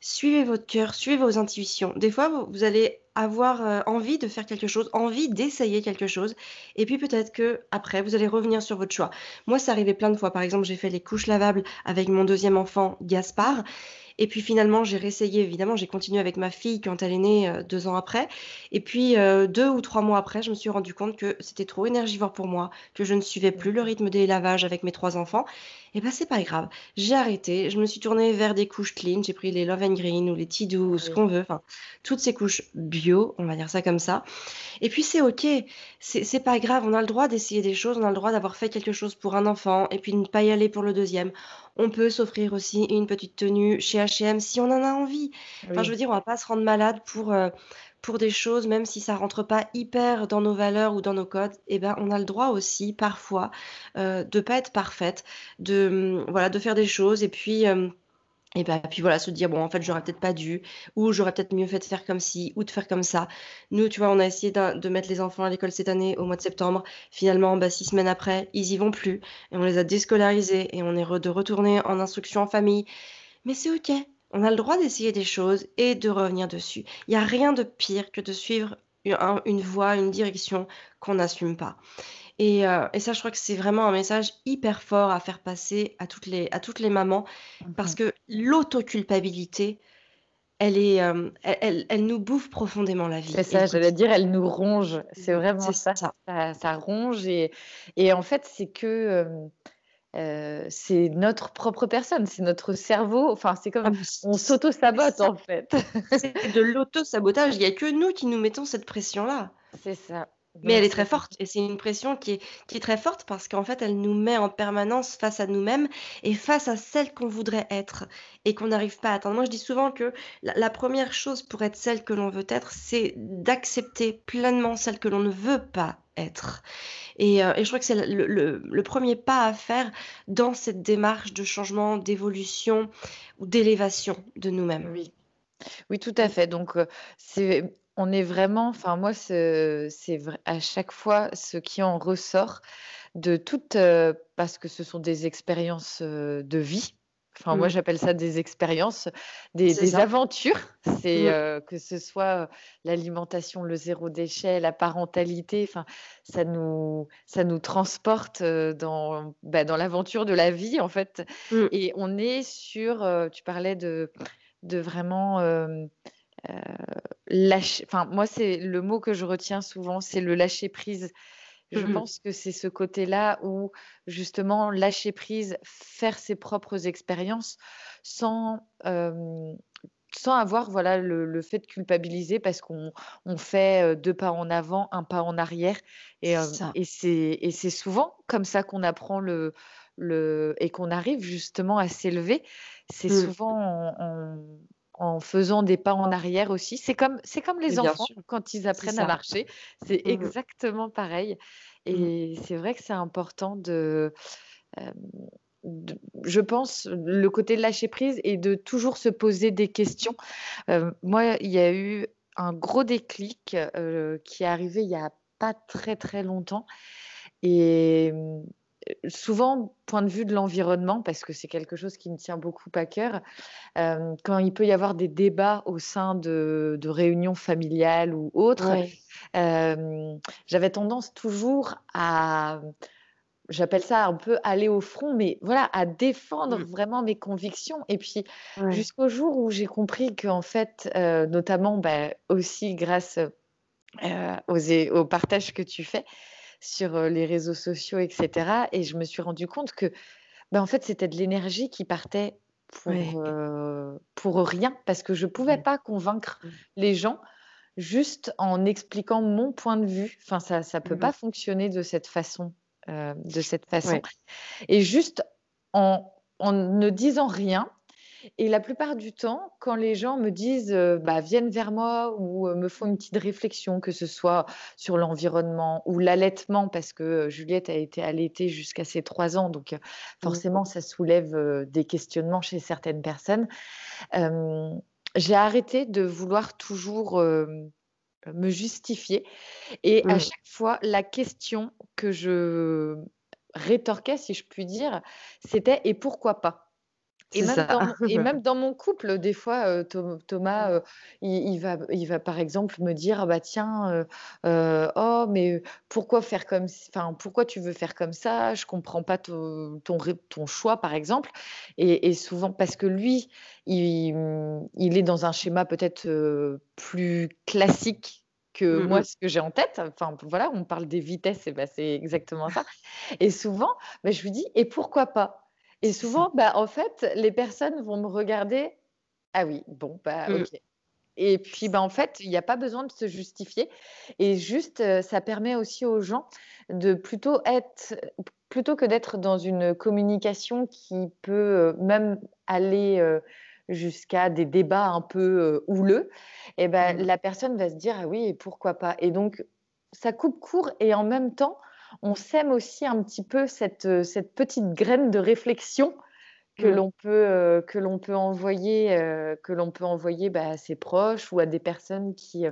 Suivez votre cœur, suivez vos intuitions. Des fois, vous allez avoir, heu, envie de faire quelque chose, envie d'essayer quelque chose et puis peut-être qu'après, vous allez revenir sur votre choix. Moi, c'est arrivé plein de fois. Par exemple, j'ai fait les couches lavables avec mon deuxième enfant, Gaspard et puis finalement, j'ai réessayé évidemment, j'ai continué avec ma fille quand elle est née, heu, 2 ans après et puis, heu, 2 ou 3 mois après, je me suis rendu compte que c'était trop énergivore pour moi, que je ne suivais plus le rythme des lavages avec mes 3 enfants et bah, c'est pas grave. J'ai arrêté, je me suis tournée vers des couches clean, j'ai pris les Love and Green ou les Tidou ou ce Oui. qu'on veut, enfin toutes ces couches bio, on va dire ça comme ça. Et puis c'est OK, c'est pas grave, on a le droit d'essayer des choses, on a le droit d'avoir fait quelque chose pour un enfant et puis de ne pas y aller pour le deuxième. On peut s'offrir aussi une petite tenue chez H&M si on en a envie. Enfin, je veux dire, on va pas se rendre malade pour, heu, pour des choses, même si ça rentre pas hyper dans nos valeurs ou dans nos codes. Et ben, on a le droit aussi parfois, heu, de pas être parfaite, de, mmh, voilà, de faire des choses et puis, hem et bah, puis voilà, se dire: «Bon, en fait, j'aurais peut-être pas dû» ou «J'aurais peut-être mieux fait de faire comme ci ou de faire comme ça». Nous, tu vois, on a essayé de mettre les enfants à l'école cette année au mois de septembre. Finalement, bah, 6 semaines après, ils y vont plus et on les a déscolarisés et on est re de retourner en instruction en famille. Mais c'est OK. On a le droit d'essayer des choses et de revenir dessus. Il y a rien de pire que de suivre une voie, une direction qu'on n'assume pas et heu et ça, je crois que c'est vraiment un message hyper fort à faire passer à toutes les à toutes les mamans Mmh parce que l'autoculpabilité, elle est, hem, elle elle elle nous bouffe profondément la C'est vie le ça, j'allais dire, elle nous ronge, c'est Mmh, vraiment c'est ça. ça. Ça ça ronge et et en fait, c'est que, hem, c'est notre propre personne, c'est notre cerveau. Enfin, c'est comme ah, on s'auto-sabote en fait. c'est de l'auto-sabotage. Il n'y a que nous qui nous mettons cette pression-là. C'est ça. Mais elle est très forte et c'est une pression qui est, qui est très forte parce qu'en fait, elle nous met en permanence face à nous-mêmes et face à celle qu'on voudrait être et qu'on n'arrive pas à atteindre. Moi, je dis souvent que la, première chose pour être celle que l'on veut être, c'est d'accepter pleinement celle que l'on ne veut pas être. Et, euh, et je crois que c'est le, le, premier pas à faire dans cette démarche de changement, d'évolution ou d'élévation de nous-mêmes. Oui. Oui, tout à fait. Donc, euh, c'est on est vraiment, enfin moi, c'est à chaque fois ce qui en ressort de toutes, euh, parce que ce sont des expériences euh, de vie. Enfin, moi, mmh. j'appelle ça des expériences, des, aventures. C'est mmh. euh, que ce soit l'alimentation, le zéro déchet, la parentalité. Enfin, ça nous, ça nous transporte dans, bah, dans l'aventure de la vie, en fait. Mmh. Et on est sur, tu parlais de, de vraiment lâcher. Enfin, moi, c'est le mot que je retiens souvent, c'est le lâcher prise. Je mmh pense que c'est ce côté-là où justement lâcher prise, faire ses propres expériences sans, sans avoir voilà, le, fait de culpabiliser parce qu'on on fait deux pas en avant, un pas en arrière. Et, et c'est souvent comme ça qu'on apprend le, le, et qu'on arrive justement à s'élever. C'est mmh. souvent en, en faisant des pas en arrière aussi. C'est comme, c'est comme les enfants quand ils apprennent à marcher. C'est mmh exactement pareil. Mmh. Et c'est vrai que c'est important de, je pense, le côté de lâcher prise et de toujours se poser des questions. moi, il y a eu un gros déclic qui est arrivé il y a pas très très longtemps. Et souvent, point de vue de l'environnement, parce que c'est quelque chose qui me tient beaucoup à cœur, euh, quand il peut y avoir des débats au sein de, réunions familiales ou autres, euh, j'avais tendance toujours à, j'appelle ça un peu aller au front, mais voilà, à défendre mmh. vraiment mes convictions. Et puis, jusqu'au jour où j'ai compris qu'en fait, euh, notamment bah, aussi grâce aux, au partage que tu fais, sur les réseaux sociaux, etc. Et je me suis rendu compte que, ben, en fait, c'était de l'énergie qui partait pour, pour rien, parce que je ne pouvais pas convaincre mmh. les gens juste en expliquant mon point de vue. Enfin, ça ne peut mmh pas fonctionner de cette façon. de cette façon. Et juste en, en ne disant rien, et la plupart du temps, quand les gens me disent, bah, viennent vers moi ou me font une petite réflexion, que ce soit sur l'environnement ou l'allaitement, parce que Juliette a été allaitée jusqu'à ses trois ans, donc mmh. forcément, ça soulève des questionnements chez certaines personnes. j'ai arrêté de vouloir toujours me justifier. Et à mmh. chaque fois, la question que je rétorquais, si je puis dire, c'était et pourquoi pas? Et même, dans, et même, dans, mon couple, des fois, Thomas, il, va, il va par exemple me dire, bah tiens, oh mais pourquoi faire comme, enfin pourquoi tu veux faire comme ça? Je comprends pas ton, ton, choix, par exemple. Et, souvent parce que lui, il, mmh, il est dans un schéma peut-être plus classique que mmh moi, ce que j'ai en tête. Enfin, voilà, on parle des vitesses, et bah, c'est exactement ça. Et souvent, bah, je lui dis, et pourquoi pas? Et souvent, bah, en fait, les personnes vont me regarder. Ah oui, bon, bah, mmh. ok. Et puis, bah, en fait, il n'y a pas besoin de se justifier. Et juste, ça permet aussi aux gens de plutôt être, plutôt que d'être dans une communication qui peut même aller jusqu'à des débats un peu houleux, et ben, mmh. la personne va se dire, ah oui, et pourquoi pas? Et donc, ça coupe court et en même temps, on sème aussi un petit peu cette, euh, petite graine de réflexion que mmh. l'on peut, euh, que l'on peut envoyer, euh, que l'on peut envoyer bah, à ses proches ou à des personnes qui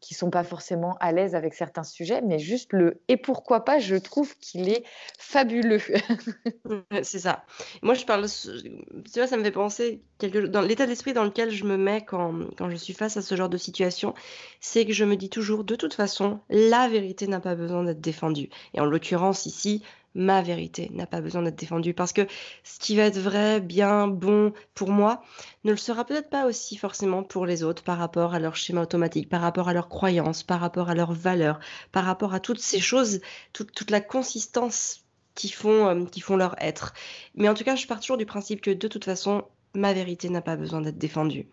qui sont pas forcément à l'aise avec certains sujets, mais juste le et pourquoi pas, je trouve qu'il est fabuleux. c'est ça. Moi, je parle, tu vois, ça me fait penser quelque... dans l'état d'esprit dans lequel je me mets quand, quand je suis face à ce genre de situation, c'est que je me dis toujours, de toute façon, la vérité n'a pas besoin d'être défendue. Et en l'occurrence ici, ma vérité n'a pas besoin d'être défendue parce que ce qui va être vrai, bien, bon pour moi ne le sera peut-être pas aussi forcément pour les autres par rapport à leur schéma automatique, par rapport à leurs croyances, par rapport à leurs valeurs, par rapport à toutes ces choses, toute, la consistance qui font, qui font leur être. Mais en tout cas, je pars toujours du principe que de toute façon, ma vérité n'a pas besoin d'être défendue.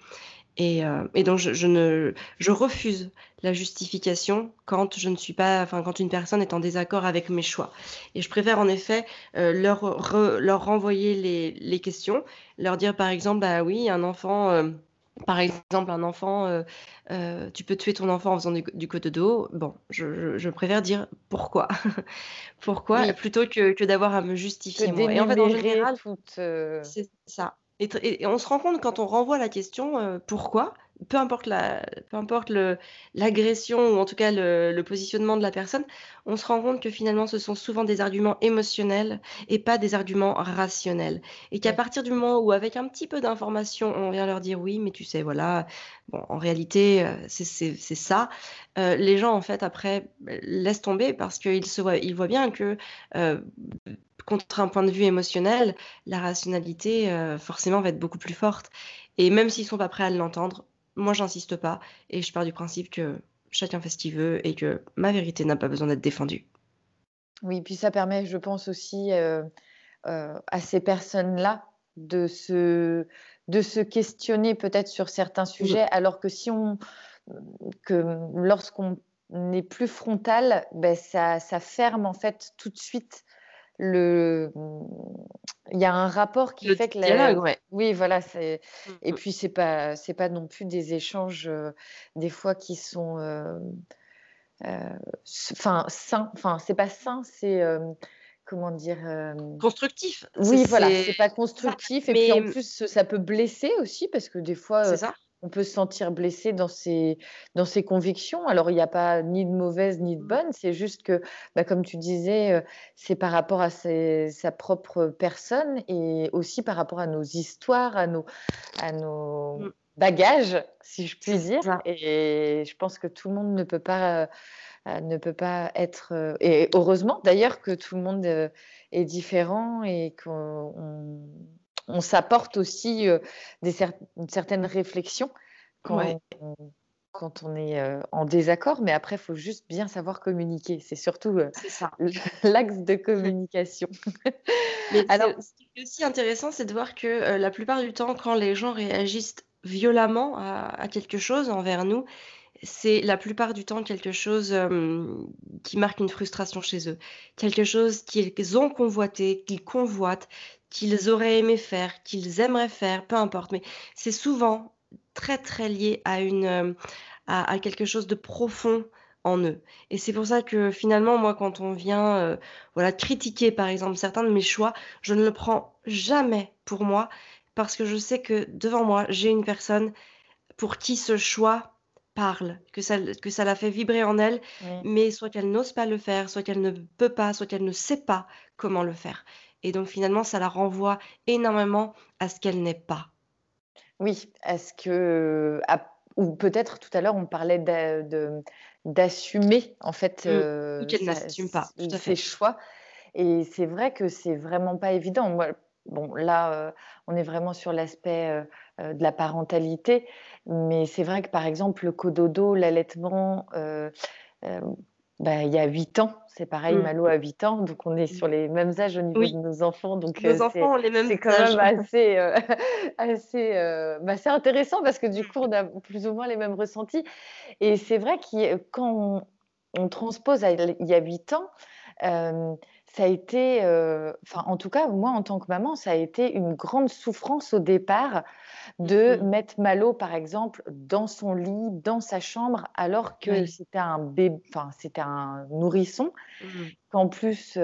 Et, et donc, je, je, ne, je refuse la justification quand je ne suis pas, enfin, quand une personne est en désaccord avec mes choix. Et je préfère en effet leur, leur renvoyer les, les, questions, leur dire par exemple, bah oui, un enfant par exemple, un enfant, euh, euh, tu peux tuer ton enfant en faisant du, du dos. Bon, je, préfère dire pourquoi. pourquoi plutôt que, d'avoir à me justifier. Moi. Et en fait, en général, euh, c'est ça. Et, on se rend compte quand on renvoie la question pourquoi, peu importe la, peu importe l'agression ou en tout cas le, positionnement de la personne, on se rend compte que finalement ce sont souvent des arguments émotionnels et pas des arguments rationnels. Et qu'à partir du moment où avec un petit peu d'information, on vient leur dire oui, mais tu sais, voilà, bon, en réalité, euh, c'est ça, euh, les gens en fait après laissent tomber parce qu'ils voient, ils voient bien que euh, contre un point de vue émotionnel, la rationalité forcément va être beaucoup plus forte. Et même s'ils sont pas prêts à l'entendre, moi, j'insiste pas et je pars du principe que chacun fait ce qu'il veut et que ma vérité n'a pas besoin d'être défendue. Oui, puis ça permet, je pense aussi euh, euh, à ces personnes-là de se, de se questionner peut-être sur certains sujets, alors que si on, que lorsqu'on n'est plus frontal, ben ça, ça, ferme en fait tout de suite le il y a un rapport qui fait que la... oui voilà c'est mmh, et mmh. puis c'est pas c'est pas non plus des échanges euh, des fois qui sont euh, euh, enfin sains enfin c'est pas sain c'est comment dire constructif. Oui voilà c'est pas constructif et puis en plus ça peut blesser aussi parce que des fois c'est ça on peut se sentir blessé dans ses, dans ses convictions. Alors, il n'y a pas ni de mauvaise ni de mmh. bonne, c'est juste que, bah, comme tu disais, euh, c'est par rapport à sa propre personne et aussi par rapport à nos histoires, à nos, à nos mmh. bagages, si je puis dire. Et je pense que tout le monde ne peut pas, euh, ne peut pas être. Euh, et heureusement d'ailleurs que tout le monde est différent et qu'on on s'apporte aussi euh, des une certaine réflexion quand, on, quand on est euh, en désaccord, mais après, il faut juste bien savoir communiquer. C'est surtout euh, l'axe de communication. Alors, ce qui est aussi intéressant, c'est de voir que la plupart du temps, quand les gens réagissent violemment à, quelque chose envers nous, c'est la plupart du temps quelque chose qui marque une frustration chez eux, quelque chose qu'ils ont convoité, qu'ils convoitent, qu'ils auraient aimé faire, qu'ils aimeraient faire, peu importe. Mais c'est souvent très très lié à une euh, à, quelque chose de profond en eux. Et c'est pour ça que finalement, moi, quand on vient euh, voilà critiquer par exemple certains de mes choix, je ne le prends jamais pour moi parce que je sais que devant moi, j'ai une personne pour qui ce choix parle, que ça, que ça la fait vibrer en elle, mais soit qu'elle n'ose pas le faire, soit qu'elle ne peut pas, soit qu'elle ne sait pas comment le faire. Et donc finalement, ça la renvoie énormément à ce qu'elle n'est pas. Oui, à ce que. ou peut-être tout à l'heure, on parlait d'assumer, en fait, mmh. euh, qu'elle n'assume pas ses choix. Et c'est vrai que c'est vraiment pas évident. Moi, bon, là, euh, on est vraiment sur l'aspect euh, de la parentalité, mais c'est vrai que par exemple, le cododo, l'allaitement, bah, il y a 8 ans, c'est pareil, mmh. Malo a 8 ans, donc on est sur les mêmes âges au niveau de nos enfants. Donc, nos enfants ont les mêmes C'est quand même assez, euh, assez, euh, bah, intéressant parce que du coup, on a plus ou moins les mêmes ressentis. Et c'est vrai que quand on, transpose il y a 8 ans, ça a été, enfin en tout cas, moi en tant que maman, ça a été une grande souffrance au départ de mmh mettre Malo, par exemple, dans son lit, dans sa chambre, alors que c'était un bébé, enfin c'était un nourrisson, mmh qu'en plus,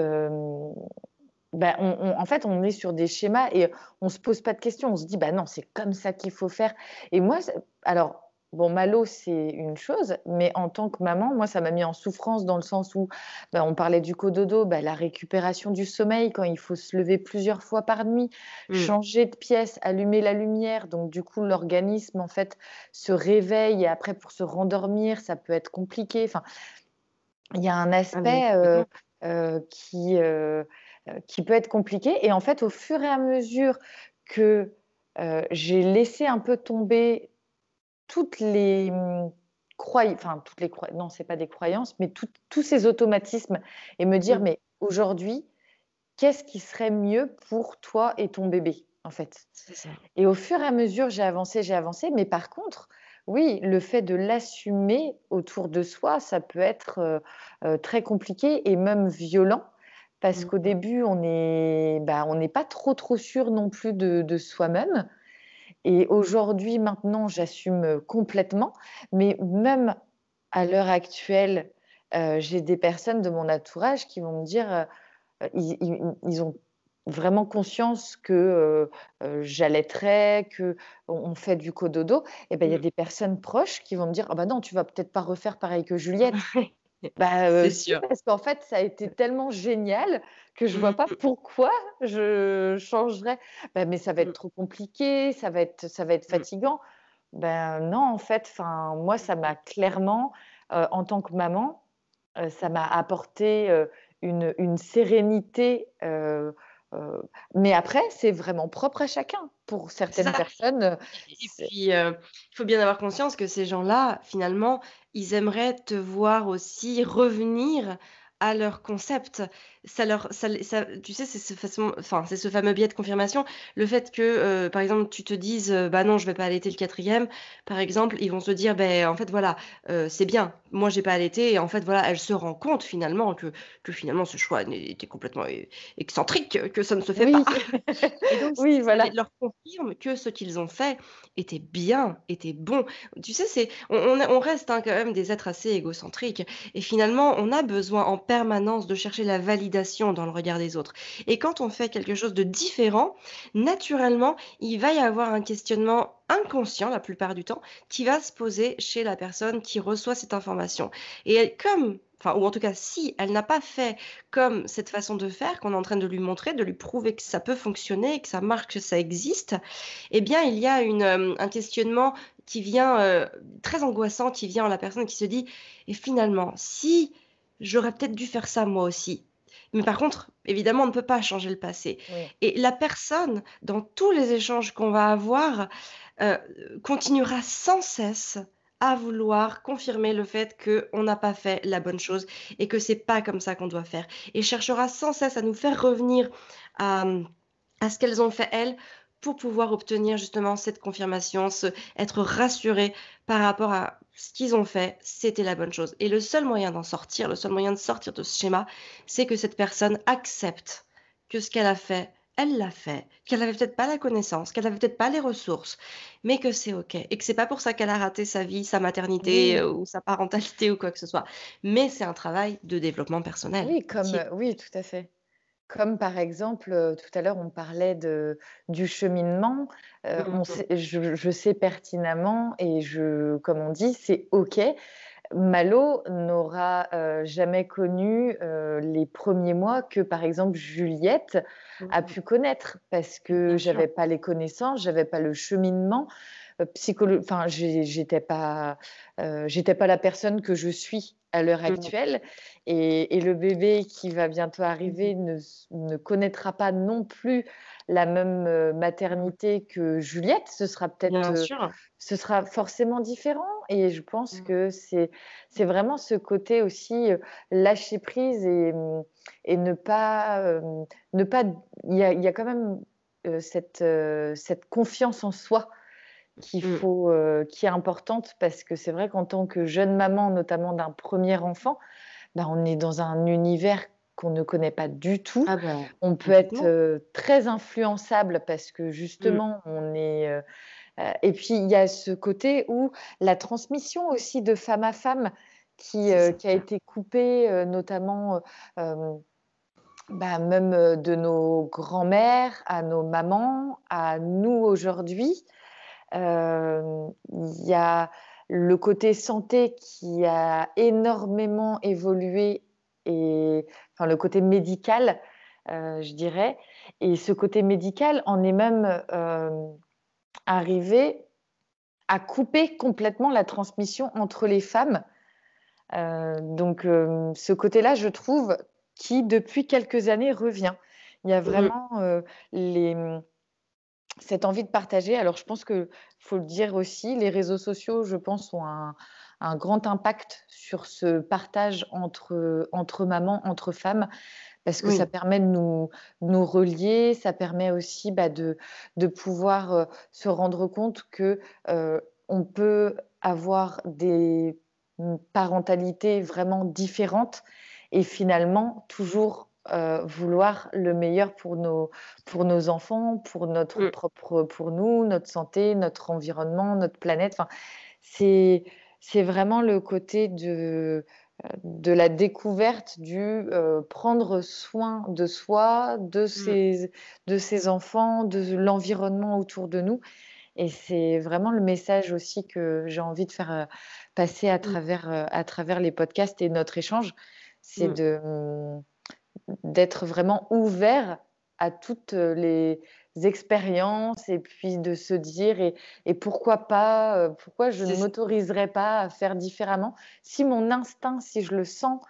ben, en fait, on est sur des schémas et on se pose pas de questions. On se dit, bah non, c'est comme ça qu'il faut faire. Et moi, alors Bon, Malo, c'est une chose, mais en tant que maman, moi, ça m'a mis en souffrance dans le sens où bah, on parlait du cododo, bah, la récupération du sommeil, quand il faut se lever plusieurs fois par nuit, mmh. changer de pièce, allumer la lumière. Donc, du coup, l'organisme, en fait, se réveille et après, pour se rendormir, ça peut être compliqué. Enfin, il y a un ah, aspect euh, euh, qui, euh, qui peut être compliqué. Et en fait, au fur et à mesure que j'ai laissé un peu tomber toutes les mmh, croyances, enfin toutes les croyances, non, c'est pas des croyances, mais tous ces automatismes et me dire, mmh. mais aujourd'hui, qu'est-ce qui serait mieux pour toi et ton bébé, en fait? Ça. Et au fur et à mesure, j'ai avancé, j'ai avancé. Mais par contre, oui, le fait de l'assumer autour de soi, ça peut être euh, euh, très compliqué et même violent. Parce Mmh qu'au début, on est, bah, on n'est pas trop trop sûr non plus de, de soi-même. Et aujourd'hui, maintenant, j'assume complètement. Mais même à l'heure actuelle, euh, j'ai des personnes de mon entourage qui vont me dire, euh, ils, ils- ils ont vraiment conscience que euh, euh, j'allaiterai, que on fait du cododo. Et ben, il y a Mmh. des personnes proches qui vont me dire, ah bah non, tu vas peut-être pas refaire pareil que Juliette. Bah, sûr. parce qu'en fait, ça a été tellement génial que je vois pas Mmh pourquoi je changerais. Bah, mais ça va être Mmh. trop compliqué, ça va être ça va être Mmh. fatigant. Ben, non, en fait, enfin, moi, ça m'a clairement, heu, en tant que maman, heu, ça m'a apporté, une une sérénité, mais après, c'est vraiment propre à chacun. Pour certaines personnes, Et puis, il faut bien avoir conscience que ces gens-là, finalement, ils aimeraient te voir aussi revenir à leur concept. Ça leur ça tu sais, c'est ce façon enfin, c'est ce fameux biais de confirmation. Le fait que, heu, par exemple, tu te dises, heu: «Bah non, je vais pas allaiter le quatrième par exemple, ils vont se dire: «Beh, en fait, voilà, heu, c'est bien. Moi, j'ai pas allaité» et en fait, voilà, elle se rend compte finalement que que finalement ce choix était complètement excentrique, que ça ne se fait pas. oui, Et donc oui, voilà. leur confirme que ce qu'ils ont fait était bien, était bon. Tu sais, c'est on on est on reste, hein, quand même des êtres assez égocentriques et finalement, on a besoin en permanence de chercher la validation dans le regard des autres. Et quand on fait quelque chose de différent, naturellement, il va y avoir un questionnement inconscient, la plupart du temps, qui va se poser chez la personne qui reçoit cette information. Et comme enfin, ou en tout cas, si elle n'a pas fait comme cette façon de faire qu'on est en train de lui montrer, de lui prouver que ça peut fonctionner, que ça marche, que ça existe, eh bien, il y a une, hem, un questionnement qui vient, heu, très angoissant, qui vient en la personne qui se dit: «Et finalement, si j'aurais peut-être dû faire ça moi aussi». Mais par contre, évidemment, on ne peut pas changer le passé Oui. et la personne, dans tous les échanges qu'on va avoir, heu, continuera sans cesse à vouloir confirmer le fait qu'on n'a pas fait la bonne chose et que c'est pas comme ça qu'on doit faire et cherchera sans cesse à nous faire revenir à, à ce qu'elles ont fait elles, pour pouvoir obtenir justement cette confirmation, se être rassurées par rapport à ce qu'ils ont fait, c'était la bonne chose et le seul moyen d'en sortir, le seul moyen de sortir de ce schéma, c'est que cette personne accepte que ce qu'elle a fait, elle l'a fait, qu'elle avait peut-être pas la connaissance, qu'elle avait peut-être pas les ressources, mais que c'est OK et que c'est pas pour ça qu'elle a raté sa vie, sa maternité, Oui. heu, ou sa parentalité ou quoi que ce soit. Mais c'est un travail de développement personnel Oui, comme, qui heu, oui, tout à fait. Comme par exemple, heu, tout à l'heure, on parlait de du cheminement, heu, mmh on mh. sait je je sais pertinemment et je comme on dit, c'est OK. Malo n'aura, heu, jamais connu, les premiers mois que, par exemple, Juliette a Mmh pu connaître parce que j'avais pas les connaissances, j'avais pas le cheminement, psycholo enfin, j'étais pas, heu, j'étais pas la personne que je suis à l'heure Mmh mh. actuelle et et le bébé qui va bientôt Mmh arriver ne s ne connaîtra pas non plus la même, heu, Mmh. maternité que Juliette. Ce sera peut-être, ce sera forcément différent et je pense Mmh. que c'est c'est vraiment ce côté aussi, lâcher prise et mmh et ne pas, ne pas il y a y a quand même, cette, cette confiance en soi qu'il Mmh. faut, heu, qui est importante parce que c'est vrai qu'en tant que jeune maman, notamment d'un premier enfant, bah, on est dans un univers qu'on ne connaît pas du tout. Ah bah, On peut être, heu, très influençable parce que Mmh. justement on est, heu et puis il y a ce côté où la transmission aussi de femme à femme qui, a été coupée, notamment, bah, même, de nos grands-mères à nos mamans, à nous aujourd'hui. Hem, il y a le côté santé qui a énormément évolué et enfin le côté médical, heu, je dirais et ce côté médical en est même, hem, arrivé à couper complètement la transmission entre les femmes. Donc ce côté-là, je trouve, qui depuis quelques années revient. Il y a Mmh. vraiment, les, cette envie de partager. Alors, je pense que faut le dire aussi, les réseaux sociaux, je pense, ont un un grand impact sur ce partage entre, entre mamans, entre femmes, parce que ça permet de nous, nous relier, ça permet aussi bah, de, de pouvoir se rendre compte que on peut avoir des parentalités vraiment différentes et finalement toujours vouloir le meilleur pour nos, pour nos enfants, pour notre mmh. propre, pour nous, notre santé, notre environnement, notre planète. Enfin, c'est, c'est vraiment le côté de, de la découverte du prendre soin de soi, de mmh. ses, de ses enfants, de l'environnement autour de nous. Et c'est vraiment le message aussi que j'ai envie de faire passer à mmh. travers, à travers les podcasts et notre échange. C'est mmh. de, d'être vraiment ouvert à toutes les expériences et puis de se dire et, et pourquoi pas, pourquoi je ne m'autoriserais pas à faire différemment si mon instinct, si je le sens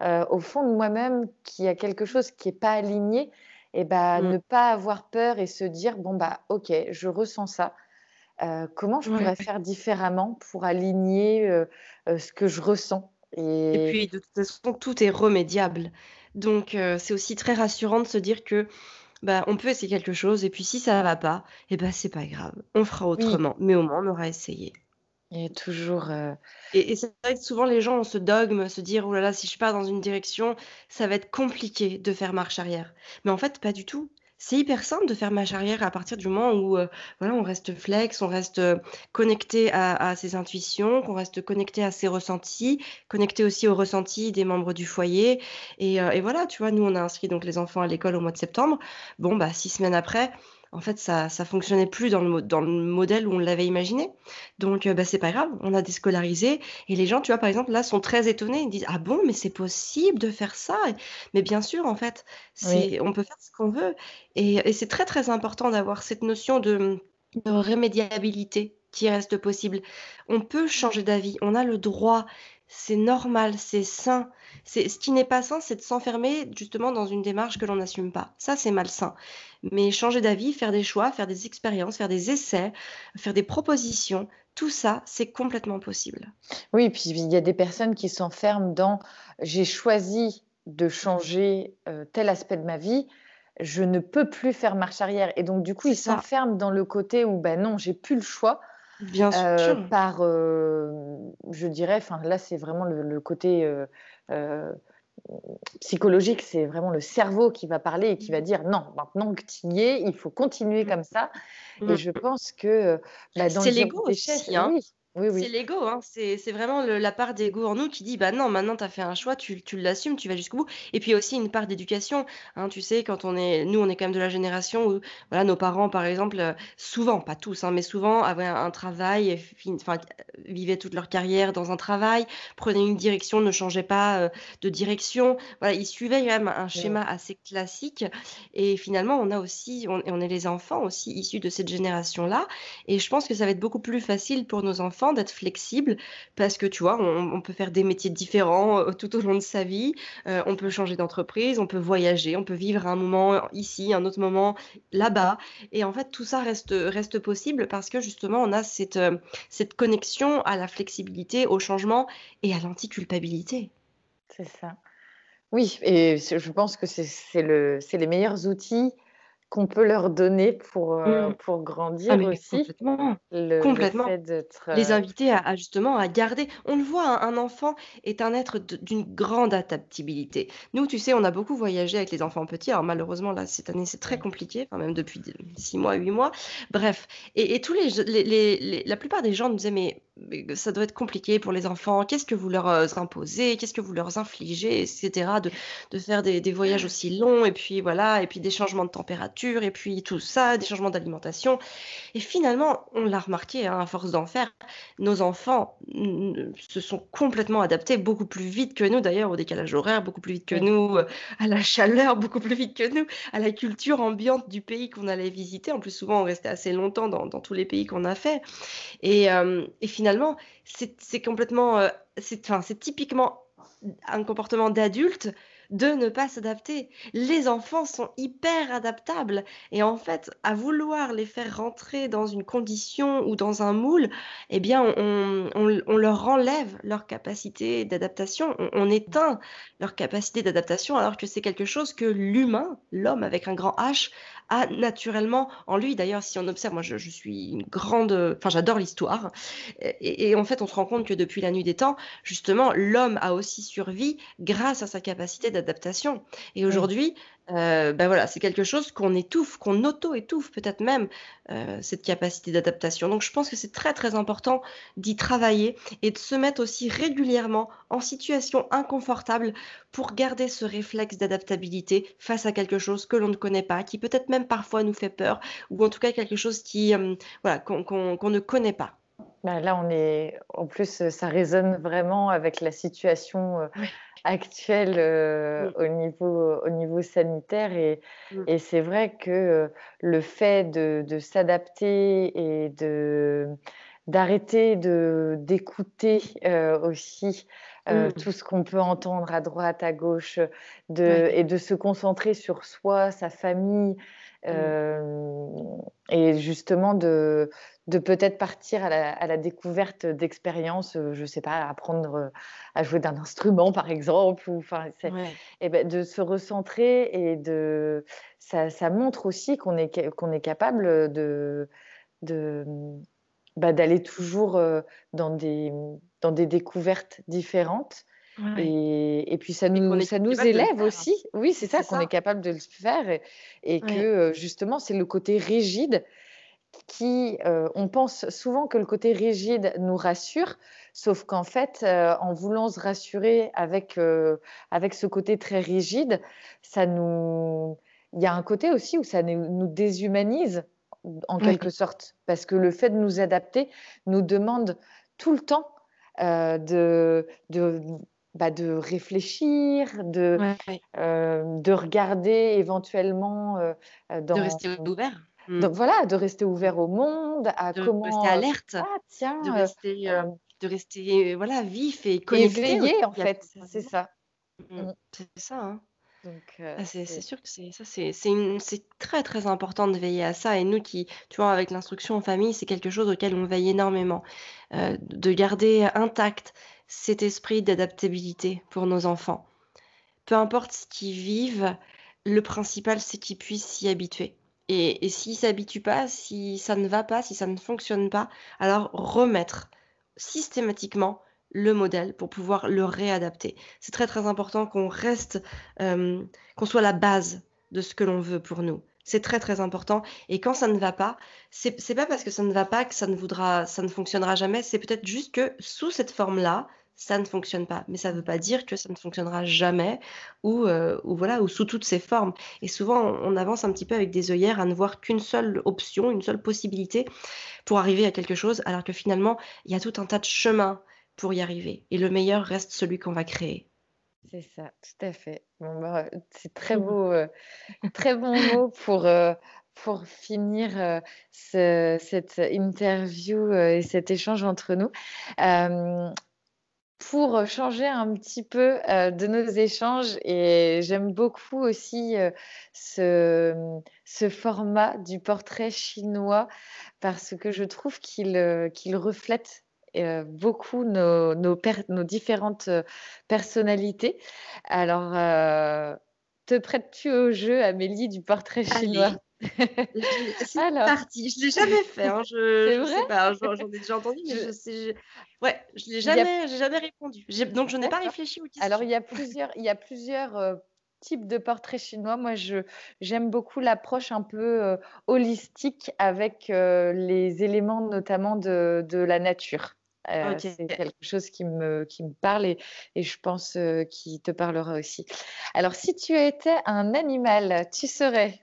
au fond de moi-même qu'il y a quelque chose qui n'est pas aligné, et bah, ne pas avoir peur et se dire bon bah ok, je ressens ça, comment je pourrais faire différemment pour aligner ce que je ressens? Et... puis, de toute façon, tout est remédiable. Donc, c'est aussi très rassurant de se dire que bah, on peut essayer quelque chose, et puis si ça ne va pas, et ben c'est pas grave, on fera autrement, mais au moins on aura essayé. Et toujours. Et, et c'est vrai que souvent les gens ont ce dogme, se dire, oh là là, si je pars dans une direction, ça va être compliqué de faire marche arrière. Mais en fait, pas du tout c'est hyper simple de faire marche arrière à partir du moment où voilà, on reste flex, on reste connecté à, ses intuitions, qu'on reste connecté à ses ressentis, connecté aussi aux ressentis des membres du foyer. Et, et, voilà, tu vois, nous, on a inscrit donc les enfants à l'école au mois de septembre. Bon, bah, six semaines après, en fait, ça ça fonctionnait plus dans le, dans le modèle où on l'avait imaginé. Donc, bah, c'est pas grave, on a déscolarisé. Et les gens, tu vois, par exemple, là, sont très étonnés. Ils disent, ah bon, mais c'est possible de faire ça? Mais bien sûr, en fait, on peut faire ce qu'on veut. Et, c'est très, très important d'avoir cette notion de, de remédiabilité qui reste possible. On peut changer d'avis, on a le droit c'est normal, c'est sain. C'est ce qui n'est pas sain, c'est de s'enfermer justement dans une démarche que l'on n'assume pas. Ça, c'est malsain. Mais changer d'avis, faire des choix, faire des expériences, faire des essais, faire des propositions, tout ça, c'est complètement possible. Oui, puis il y a des personnes qui s'enferment dans j'ai choisi de changer euh, tel aspect de ma vie, je ne peux plus faire marche arrière. Et donc, du coup, ils s'enferment dans le côté où, ben non, j'ai plus le choix. Bien sûr. par, je dirais, enfin là c'est vraiment le, côté psychologique, c'est vraiment le cerveau qui va parler et qui va dire non, maintenant que tu y es, il faut continuer mmh. comme ça. Et mmh. je pense que bah, dans c'est l'ego aussi, hein. C'est l'ego, hein. C'est vraiment la part d'ego en nous qui dit: «Bah non, maintenant tu as fait un choix, tu tu l'assumes, tu vas jusqu'au bout» et puis aussi une part d'éducation, hein. Tu sais, quand on est nous, on est quand même de la génération où, voilà, nos parents, par exemple, euh, souvent, pas tous, hein, mais souvent avaient un travail enfin, vivaient toute leur carrière dans un travail, prenaient une direction, ne changeaient pas, euh, de direction. Voilà, ils suivaient quand même un schéma assez classique et finalement, on a aussi on on est les enfants aussi issus de cette génération-là et je pense que ça va être beaucoup plus facile pour nos enfants d'être flexible parce que tu vois, on, peut faire des métiers différents euh, tout au long de sa vie, euh, on peut changer d'entreprise, on peut voyager, on peut vivre un moment ici, un autre moment là-bas. Et en fait, tout ça reste, reste possible parce que justement, on a cette, euh, cette connexion à la flexibilité, au changement et à l'anticulpabilité. C'est ça. Oui, et je pense que c'est le, les meilleurs outils qu'on peut leur donner pour, euh, mmh. pour grandir ah, aussi. Complètement. complètement. Les euh, inviter à, justement à garder. On le voit, un, enfant est un être d'une grande adaptabilité. Nous, tu sais, on a beaucoup voyagé avec les enfants petits. Alors malheureusement, là, cette année, c'est très compliqué, enfin, même depuis six mois, huit mois. Bref. Et, tous les, les, la plupart des gens nous disaient, mais ça doit être compliqué pour les enfants. Qu'est-ce que vous leur euh, imposez? Qu'est-ce que vous leur infligez, etc. De, de faire des, des, voyages aussi longs et puis voilà, et puis des changements de température et puis tout ça, des changements d'alimentation. Et finalement, on l'a remarqué, hein, à force d'en faire, nos enfants se sont complètement adaptés beaucoup plus vite que nous, d'ailleurs, au décalage horaire, beaucoup plus vite que nous, euh, à la chaleur, beaucoup plus vite que nous, à la culture ambiante du pays qu'on allait visiter. En plus, souvent, on restait assez longtemps dans, dans tous les pays qu'on a fait. Et, euh, et finalement, c'est complètement, euh, c'est typiquement un comportement d'adulte de ne pas s'adapter. Les enfants sont hyper adaptables et en fait, à vouloir les faire rentrer dans une condition ou dans un moule, eh bien, on, on- leur enlève leur capacité d'adaptation, on, éteint leur capacité d'adaptation alors que c'est quelque chose que l'humain, l'homme avec un grand H, a naturellement en lui. D'ailleurs, si on observe, moi je, je suis une grande, enfin j'adore l'histoire, et, et en fait on se rend compte que depuis la nuit des temps, justement, l'homme a aussi survécu grâce à sa capacité d'adaptation. Et aujourd'hui, euh, ben voilà, c'est quelque chose qu'on étouffe, qu'on auto-étouffe peut-être même euh, cette capacité d'adaptation. Donc je pense que c'est très très important d'y travailler et de se mettre aussi régulièrement en situation inconfortable pour garder ce réflexe d'adaptabilité face à quelque chose que l'on ne connaît pas, qui peut-être même parfois nous fait peur, ou en tout cas quelque chose qui, euh, voilà, qu'on ne connaît pas. Bah, là, on est en plus, ça résonne vraiment avec la situation. Actuelle euh, au niveau, au niveau sanitaire. Et, mm, et c'est vrai que euh, le fait de, de s'adapter et de d'arrêter de d'écouter euh, aussi euh, mm. tout ce qu'on peut entendre à droite, à gauche, de, et de se concentrer sur soi, sa famille, Mm. et justement de de peut-être partir à la, à la découverte d'expériences, euh, je sais pas, apprendre euh, à jouer d'un instrument par exemple, ou enfin, c'est, Ouais. et ben, de se recentrer et de, ça, ça montre aussi qu'on est, qu'on est capable de, de, bah, d'aller toujours euh, dans des, dans des découvertes différentes. Ouais. Et, et puis ça nous, ça nous élève aussi. Oui, c'est ça, qu'on est capable de le faire et, et que Ouais. justement, c'est le côté rigide qui, euh, on pense souvent que le côté rigide nous rassure, sauf qu'en fait, euh, en voulant se rassurer avec, euh, avec ce côté très rigide, ça nous, il y a un côté aussi où ça nous, déshumanise en Ouais. quelque sorte, parce que le fait de nous adapter nous demande tout le temps de, de, bah, de réfléchir, de, Ouais. euh, de regarder éventuellement euh, euh, De dans rester ouvert. Donc voilà, de rester ouvert au monde, à De rester comment, alerte, ah de tiens, heu, rester, heu, hem, de rester, voilà, vif et connecté éveillé en fait, c'est ça. Mmh, Mmh. c'est ça, hein. Ah, c'est c'est c'est sûr que c'est ça, c'est très, très important de veiller à ça et nous qui, tu vois, avec l'instruction en famille, c'est quelque chose auquel on veille énormément, de garder intact cet esprit d'adaptabilité pour nos enfants. Peu importe ce qu'ils vivent, le principal, c'est qu'ils puissent s'y habituer et et s'ils s'habituent pas, si ça ne va pas, si ça ne fonctionne pas, alors remettre systématiquement le modèle pour pouvoir le réadapter. C'est très, très important qu'on reste, hem, qu'on soit la base de ce que l'on veut pour nous. C'est très, très important et quand ça ne va pas, c'est pas parce que ça ne va pas que ça ne voudra ça ne fonctionnera jamais, c'est peut-être juste que sous cette forme-là, ça ne fonctionne pas. Mais ça ne veut pas dire que ça ne fonctionnera jamais ou, heu, ou voilà, ou sous toutes ses formes. Et souvent, on avance un petit peu avec des œillères à ne voir qu'une seule option, une seule possibilité pour arriver à quelque chose, alors que finalement, il y a tout un tas de chemins pour y arriver. Et le meilleur reste celui qu'on va créer. c'est ça, tout à fait. Bon bah, c'est très Mmh. beau, heu, très bon mot pour, heu, pour finir, ce cette interview, et cet échange entre nous. Pour, changer un petit peu, heu, de nos échanges et j'aime beaucoup aussi, heu, ce, ce format du portrait chinois parce que je trouve qu'il, qu'il reflète, beaucoup nos nos per nos différentes, personnalités. Alors, te prêtes-tu au jeu, Amélie, du portrait chinois? Allez, c'est Alors, parti. Je l'ai jamais fait, hein, je je vrai? sais pas, j'en ai déjà entendu, mais je Je sais ouais, je l'ai a jamais j'ai jamais répondu. Donc je n'ai pas réfléchi aux Alors il y a plusieurs il y a plusieurs, heu, types de portraits chinois. Moi, je j'aime beaucoup l'approche un peu, heu, holistique avec, heu, les éléments notamment de de la nature. C'est quelque chose qui me qui me parle et et je pense, heu, qui te parlera aussi. Alors si tu étais un animal, tu serais?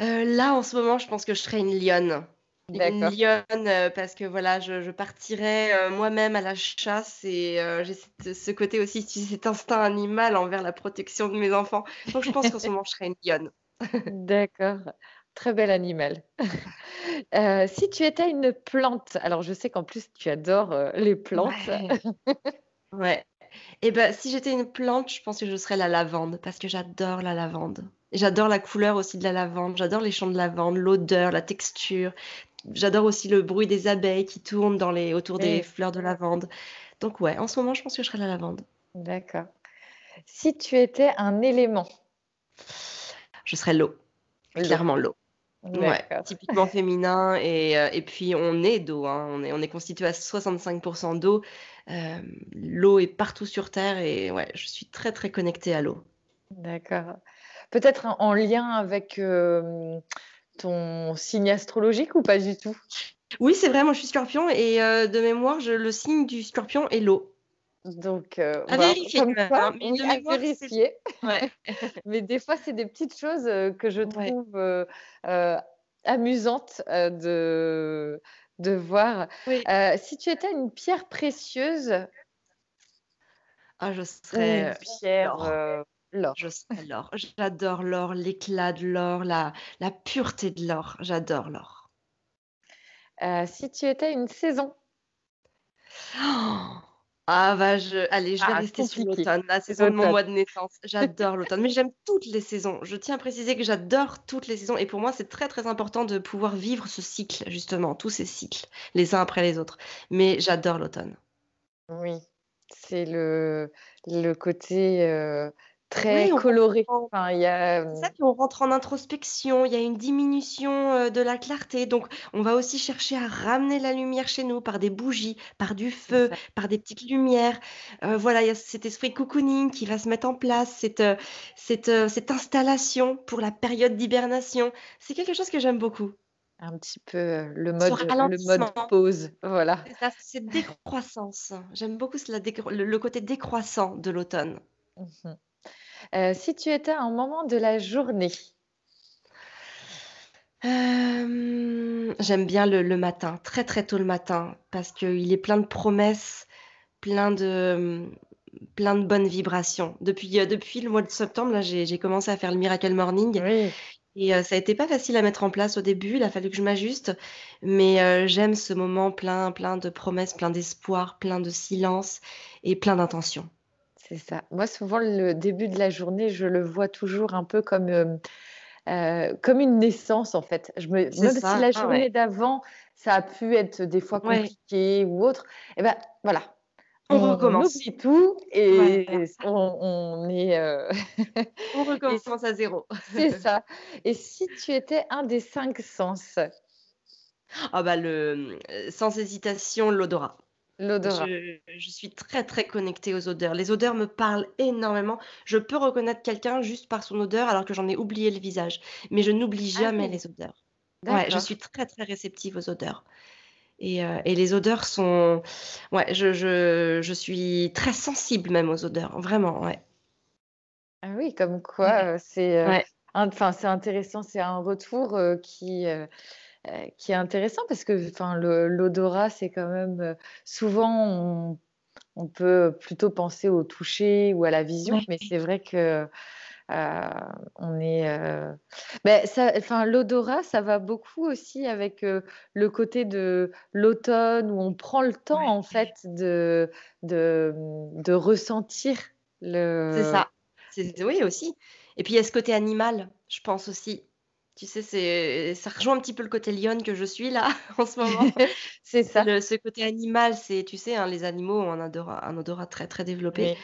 Heu, là, en ce moment, je pense que je serais une lionne. Une lionne, heu, parce que voilà, je je partirais, heu, moi-même à la chasse et j'ai ce côté aussi, cet instinct animal envers la protection de mes enfants. Donc je pense qu'en ce moment, je serais une lionne. D'accord, très bel animal. Si tu étais une plante, alors je sais qu'en plus tu adores, les plantes. Ouais, ouais. Et ben, si j'étais une plante, je pense que je serais la lavande parce que j'adore la lavande. J'adore la couleur aussi de la lavande, j'adore les champs de lavande, l'odeur, la texture. J'adore aussi le bruit des abeilles qui tournent dans les, autour des fleurs de lavande. Donc ouais, en ce moment, je pense que je serais la lavande. D'accord. Si tu étais un élément, Je serais l'eau, clairement l'eau. Ouais, typiquement féminin et, euh, et puis on est d'eau, hein. On est, on est constitué à 65% d'eau. Euh, l'eau est partout sur Terre et ouais, je suis très très connectée à l'eau. D'accord. Peut-être en lien avec euh, ton signe astrologique ou pas du tout? Oui, c'est vrai, moi je suis scorpion et de mémoire, je, le signe du scorpion est l'eau. Donc, euh, à vérifier, comme ça, oui, à vérifier. Ouais. mais des fois, c'est des petites choses euh, que je trouve euh, euh, amusantes de, de voir. si tu étais une pierre précieuse, ah, je serais une pierre. L'or. J'adore l'or, l'éclat de l'or, la, la pureté de l'or. J'adore l'or. si tu étais une saison. Oh ah bah je allez, je vais ah, rester sur l'automne, la saison de mon mois de naissance. J'adore l'automne, mais j'aime toutes les saisons. Je tiens à préciser que j'adore toutes les saisons et pour moi, c'est très, très important de pouvoir vivre ce cycle justement, tous ces cycles, les uns après les autres. Mais j'adore l'automne. Oui, c'est le le côté, euh, Très coloré. Enfin, il y a, C'est ça, on rentre en introspection, il y a une diminution, de la clarté, donc on va aussi chercher à ramener la lumière chez nous par des bougies, par du feu, par des petites lumières. voilà, il y a cet esprit cocooning qui va se mettre en place, cette, cette, cette installation pour la période d'hibernation. C'est quelque chose que j'aime beaucoup. Un petit peu, le mode le mode pause, voilà. C'est décroissance. J'aime beaucoup le côté décroissant de l'automne. Mmh euh, si tu étais à un moment de la journée? j'aime bien le matin, très, très tôt le matin parce qu'il est plein de promesses, plein de, plein de bonnes vibrations. Depuis, euh, depuis le mois de septembre, là, j'ai commencé à faire le Miracle Morning et euh, ça a été pas facile à mettre en place au début, il a fallu que je m'ajuste, mais j'aime ce moment plein plein de promesses, plein d'espoir, plein de silence et plein d'intentions. C'est ça. Moi, souvent, le début de la journée, je le vois toujours un peu comme, euh, euh, comme une naissance, en fait. Je me, même si la ah journée d'avant, ça a pu être des fois compliqué ou autre, et eh ben voilà. On, recommence. oublie tout et on, est. Euh, on recommence à zéro. c'est ça. Et si tu étais un des cinq sens? Ah bah le sans hésitation l'odorat. L'odorat. Je, suis très très connectée aux odeurs. Les odeurs me parlent énormément. Je peux reconnaître quelqu'un juste par son odeur alors que j'en ai oublié le visage. Mais je n'oublie ah jamais les odeurs. Ouais, je suis très très réceptive aux odeurs. Et, euh, et les odeurs sont... Ouais, je, je, je, suis très sensible même aux odeurs. Vraiment, ouais. Ah oui, comme quoi, euh, c'est euh, enfin, c'est intéressant. C'est un retour euh, qui est intéressant parce que enfin, l'odorat, c'est quand même euh, souvent on, peut plutôt penser au toucher ou à la vision, mais c'est vrai que euh, on est. Ben, enfin, l'odorat, ça va beaucoup aussi avec le côté de l'automne où on prend le temps en fait de, de, de ressentir le. C'est ça. Oui, aussi. Et puis il y a ce côté animal, je pense aussi. Tu sais, c'est ça rejoint un petit peu le côté lionne que je suis là en ce moment. C'est ça. ce côté animal, c'est tu sais, hein, les animaux ont un odorat un odorat très, très développé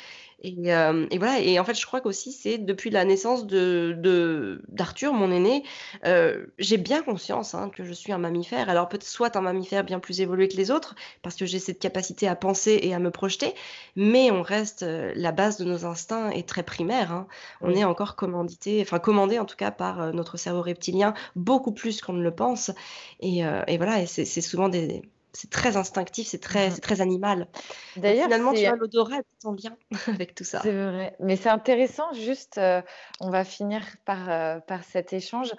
et, euh, et, voilà, et en fait, je crois qu'aussi, c'est depuis la naissance de, d'Arthur, mon aîné, euh, j'ai bien conscience hein, que je suis un mammifère. Alors, peut-être soit un mammifère bien plus évolué que les autres, parce que j'ai cette capacité à penser et à me projeter, mais on reste, euh, la base de nos instincts est très primaire. Hein. On est encore commandité, enfin commandé en tout cas par notre cerveau reptilien, beaucoup plus qu'on ne le pense. Et, et voilà, et c'est souvent des c'est très instinctif, c'est très, mmh. très animal. D'ailleurs, finalement, tu vois, l'odorat est bien avec tout ça. C'est vrai. Mais c'est intéressant, juste, euh, on va finir par, euh, par cet échange.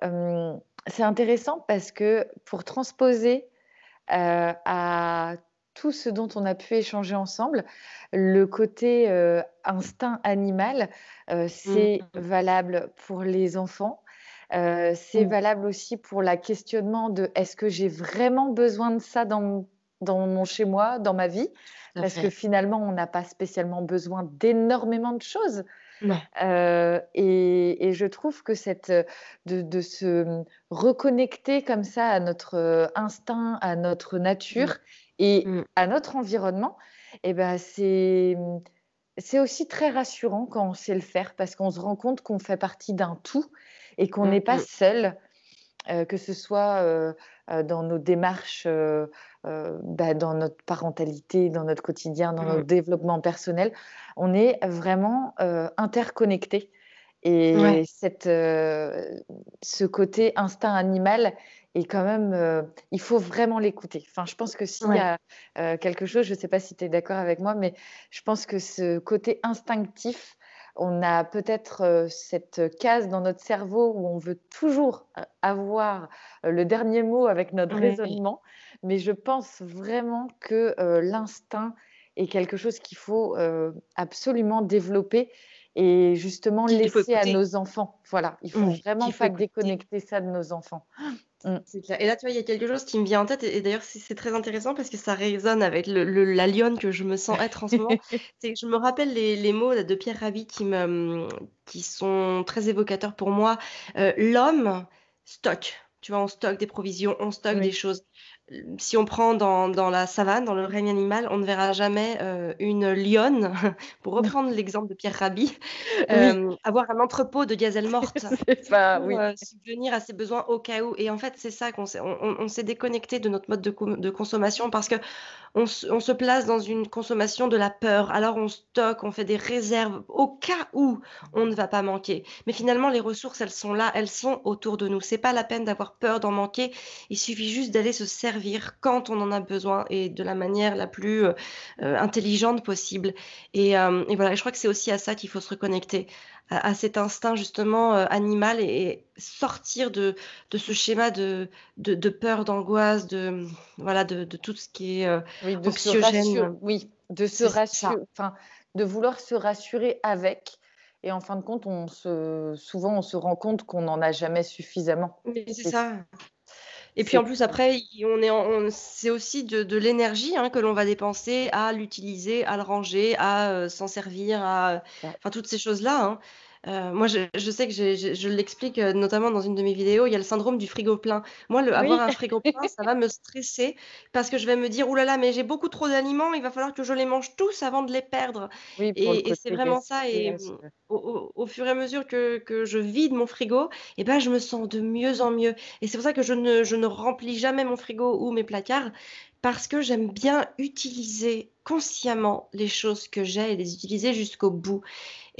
c'est intéressant parce que pour transposer euh, à tout ce dont on a pu échanger ensemble, le côté instinct animal, c'est mmh. valable pour les enfants, c'est mmh. valable aussi pour la questionnement de est-ce que j'ai vraiment besoin de ça dans dans mon chez-moi, dans ma vie, parce que finalement, on n'a pas spécialement besoin d'énormément de choses. Euh, et, je trouve que cette, de, se reconnecter comme ça à notre instinct, à notre nature mmh. et mmh. à notre environnement, eh ben c'est c'est aussi très rassurant quand on sait le faire parce qu'on se rend compte qu'on fait partie d'un tout et qu'on mmh, n'est pas seul, euh, que ce soit euh, euh, dans nos démarches, bah, dans notre parentalité, dans notre quotidien, dans notre développement personnel. On est vraiment interconnectés. Et cette, ce côté instinct animal est quand même, il faut vraiment l'écouter. Enfin, je pense que s'il y a quelque chose, je ne sais pas si tu es d'accord avec moi, mais je pense que ce côté instinctif, on a peut-être cette case dans notre cerveau où on veut toujours avoir le dernier mot avec notre raisonnement, mais je pense vraiment que l'instinct est quelque chose qu'il faut absolument développer et justement laisser à nos enfants. Voilà, il faut vraiment pas déconnecter ça de nos enfants. Mmh. Et là, tu vois, il y a quelque chose qui me vient en tête, et, d'ailleurs, c'est très intéressant parce que ça résonne avec le, la lionne que je me sens être en ce moment. c'est que je me rappelle les, mots de Pierre Rabhi qui, me, qui sont très évocateurs pour moi. Euh, l'homme stocke, tu vois, on stocke des provisions, on stocke des choses si on prend dans, la savane, dans le règne animal, on ne verra jamais euh, une lionne, pour reprendre l'exemple de Pierre Rabhi, euh, avoir un entrepôt de gazelle morte pour euh, subvenir à ses besoins au cas où. Et en fait, c'est ça qu'on s'est, on, s'est déconnecté de notre mode de, de consommation parce que on, se place dans une consommation de la peur. Alors on stocke, on fait des réserves au cas où on ne va pas manquer. Mais finalement, les ressources, elles sont là, elles sont autour de nous. C'est pas la peine d'avoir peur d'en manquer. Il suffit juste d'aller se servir quand on en a besoin et de la manière la plus euh, intelligente possible. Et, euh, et voilà, je crois que c'est aussi à ça qu'il faut se reconnecter à, cet instinct justement euh, animal et, sortir de, de ce schéma de, de, peur, d'angoisse, de, voilà, de, de, tout ce qui est euh, oui, de Se oui, de se rassurer, enfin, de vouloir se rassurer avec. Et en fin de compte, on se, souvent, on se rend compte qu'on n'en a jamais suffisamment. c'est ça. Et puis en plus, après, on est c'est aussi de, l'énergie hein, que l'on va dépenser à l'utiliser, à le ranger, à euh, s'en servir, à enfin toutes ces choses-là. Hein. Euh, moi, je, sais que je l'explique euh, notamment dans une de mes vidéos, il y a le syndrome du frigo plein. Moi, le, avoir un frigo plein, ça va me stresser parce que je vais me dire, oulala, là là, mais j'ai beaucoup trop d'aliments, il va falloir que je les mange tous avant de les perdre. et, c'est vraiment ça. Et au, fur et à mesure que, je vide mon frigo, et eh ben, je me sens de mieux en mieux. Et c'est pour ça que je ne, je ne remplis jamais mon frigo ou mes placards parce que j'aime bien utiliser consciemment les choses que j'ai et les utiliser jusqu'au bout.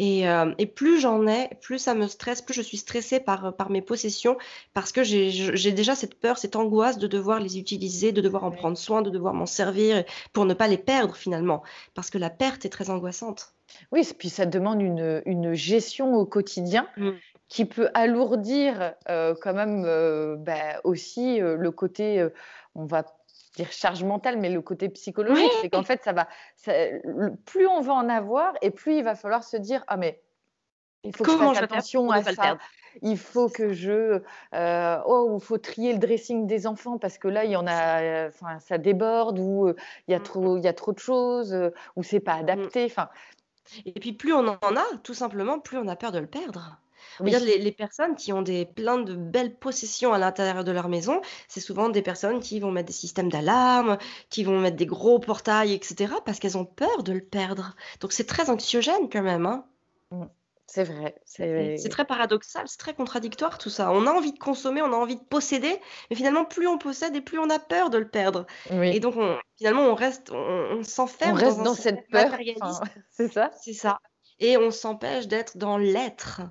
Euh, et, plus j'en ai, plus ça me stresse, plus je suis stressée par, par mes possessions, parce que j'ai déjà cette peur, cette angoisse de devoir les utiliser, de devoir en prendre soin, de devoir m'en servir, pour ne pas les perdre finalement, parce que la perte est très angoissante. Oui, puis ça demande une, une gestion au quotidien mmh. qui peut alourdir euh, quand même euh, bah, aussi le côté, on va dire charge mentale, mais le côté psychologique, c'est qu'en fait, ça va, plus on va en avoir, et plus il va falloir se dire, ah mais il faut que je fasse attention à ça. Il faut que je, euh, oh, il faut trier le dressing des enfants parce que là, il y en a, enfin, ça déborde ou euh, il y a mmh. trop, il y a trop de choses euh, ou c'est pas mmh. adapté. Enfin. Et puis plus on en a, tout simplement, plus on a peur de le perdre. Regarde les, personnes qui ont des, plein de belles possessions à l'intérieur de leur maison, c'est souvent des personnes qui vont mettre des systèmes d'alarme, qui vont mettre des gros portails, etc., parce qu'elles ont peur de le perdre. Donc c'est très anxiogène quand même. Hein. Mmh, c'est vrai. C'est très paradoxal, c'est très contradictoire tout ça. On a envie de consommer, on a envie de posséder, mais finalement, plus on possède et plus on a peur de le perdre. Et donc, finalement, on reste, on, s'enferme on reste dans, cette peur. c'est ça. C'est ça. Et on s'empêche d'être dans l'être.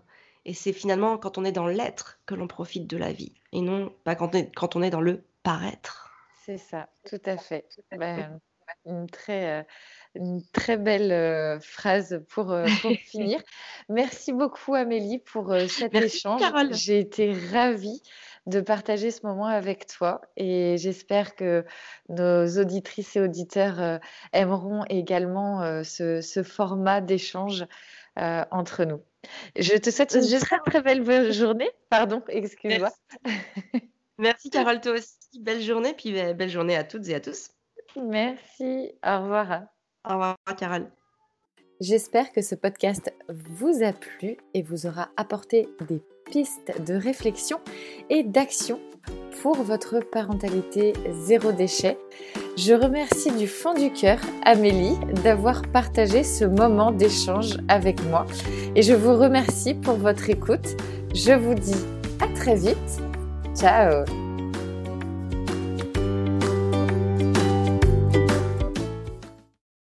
Et c'est finalement quand on est dans l'être que l'on profite de la vie, et non pas quand on est, quand on est dans le paraître. C'est ça, tout à fait. Ben, une, très, euh, une très belle euh, phrase pour, euh, pour finir. Merci beaucoup Amélie pour cet échange. J'ai été ravie de partager ce moment avec toi et j'espère que nos auditrices et auditeurs aimeront également ce, ce, format d'échange entre nous. Je te souhaite une très très belle journée. Pardon, excuse-moi. Merci. Carole, toi aussi. Belle journée, puis belle journée à toutes et à tous. Merci. Au revoir. Au revoir, Carole. J'espère que ce podcast vous a plu et vous aura apporté des pistes de réflexion et d'action pour votre parentalité zéro déchet. Je remercie du fond du cœur Amélie d'avoir partagé ce moment d'échange avec moi et je vous remercie pour votre écoute. Je vous dis à très vite. Ciao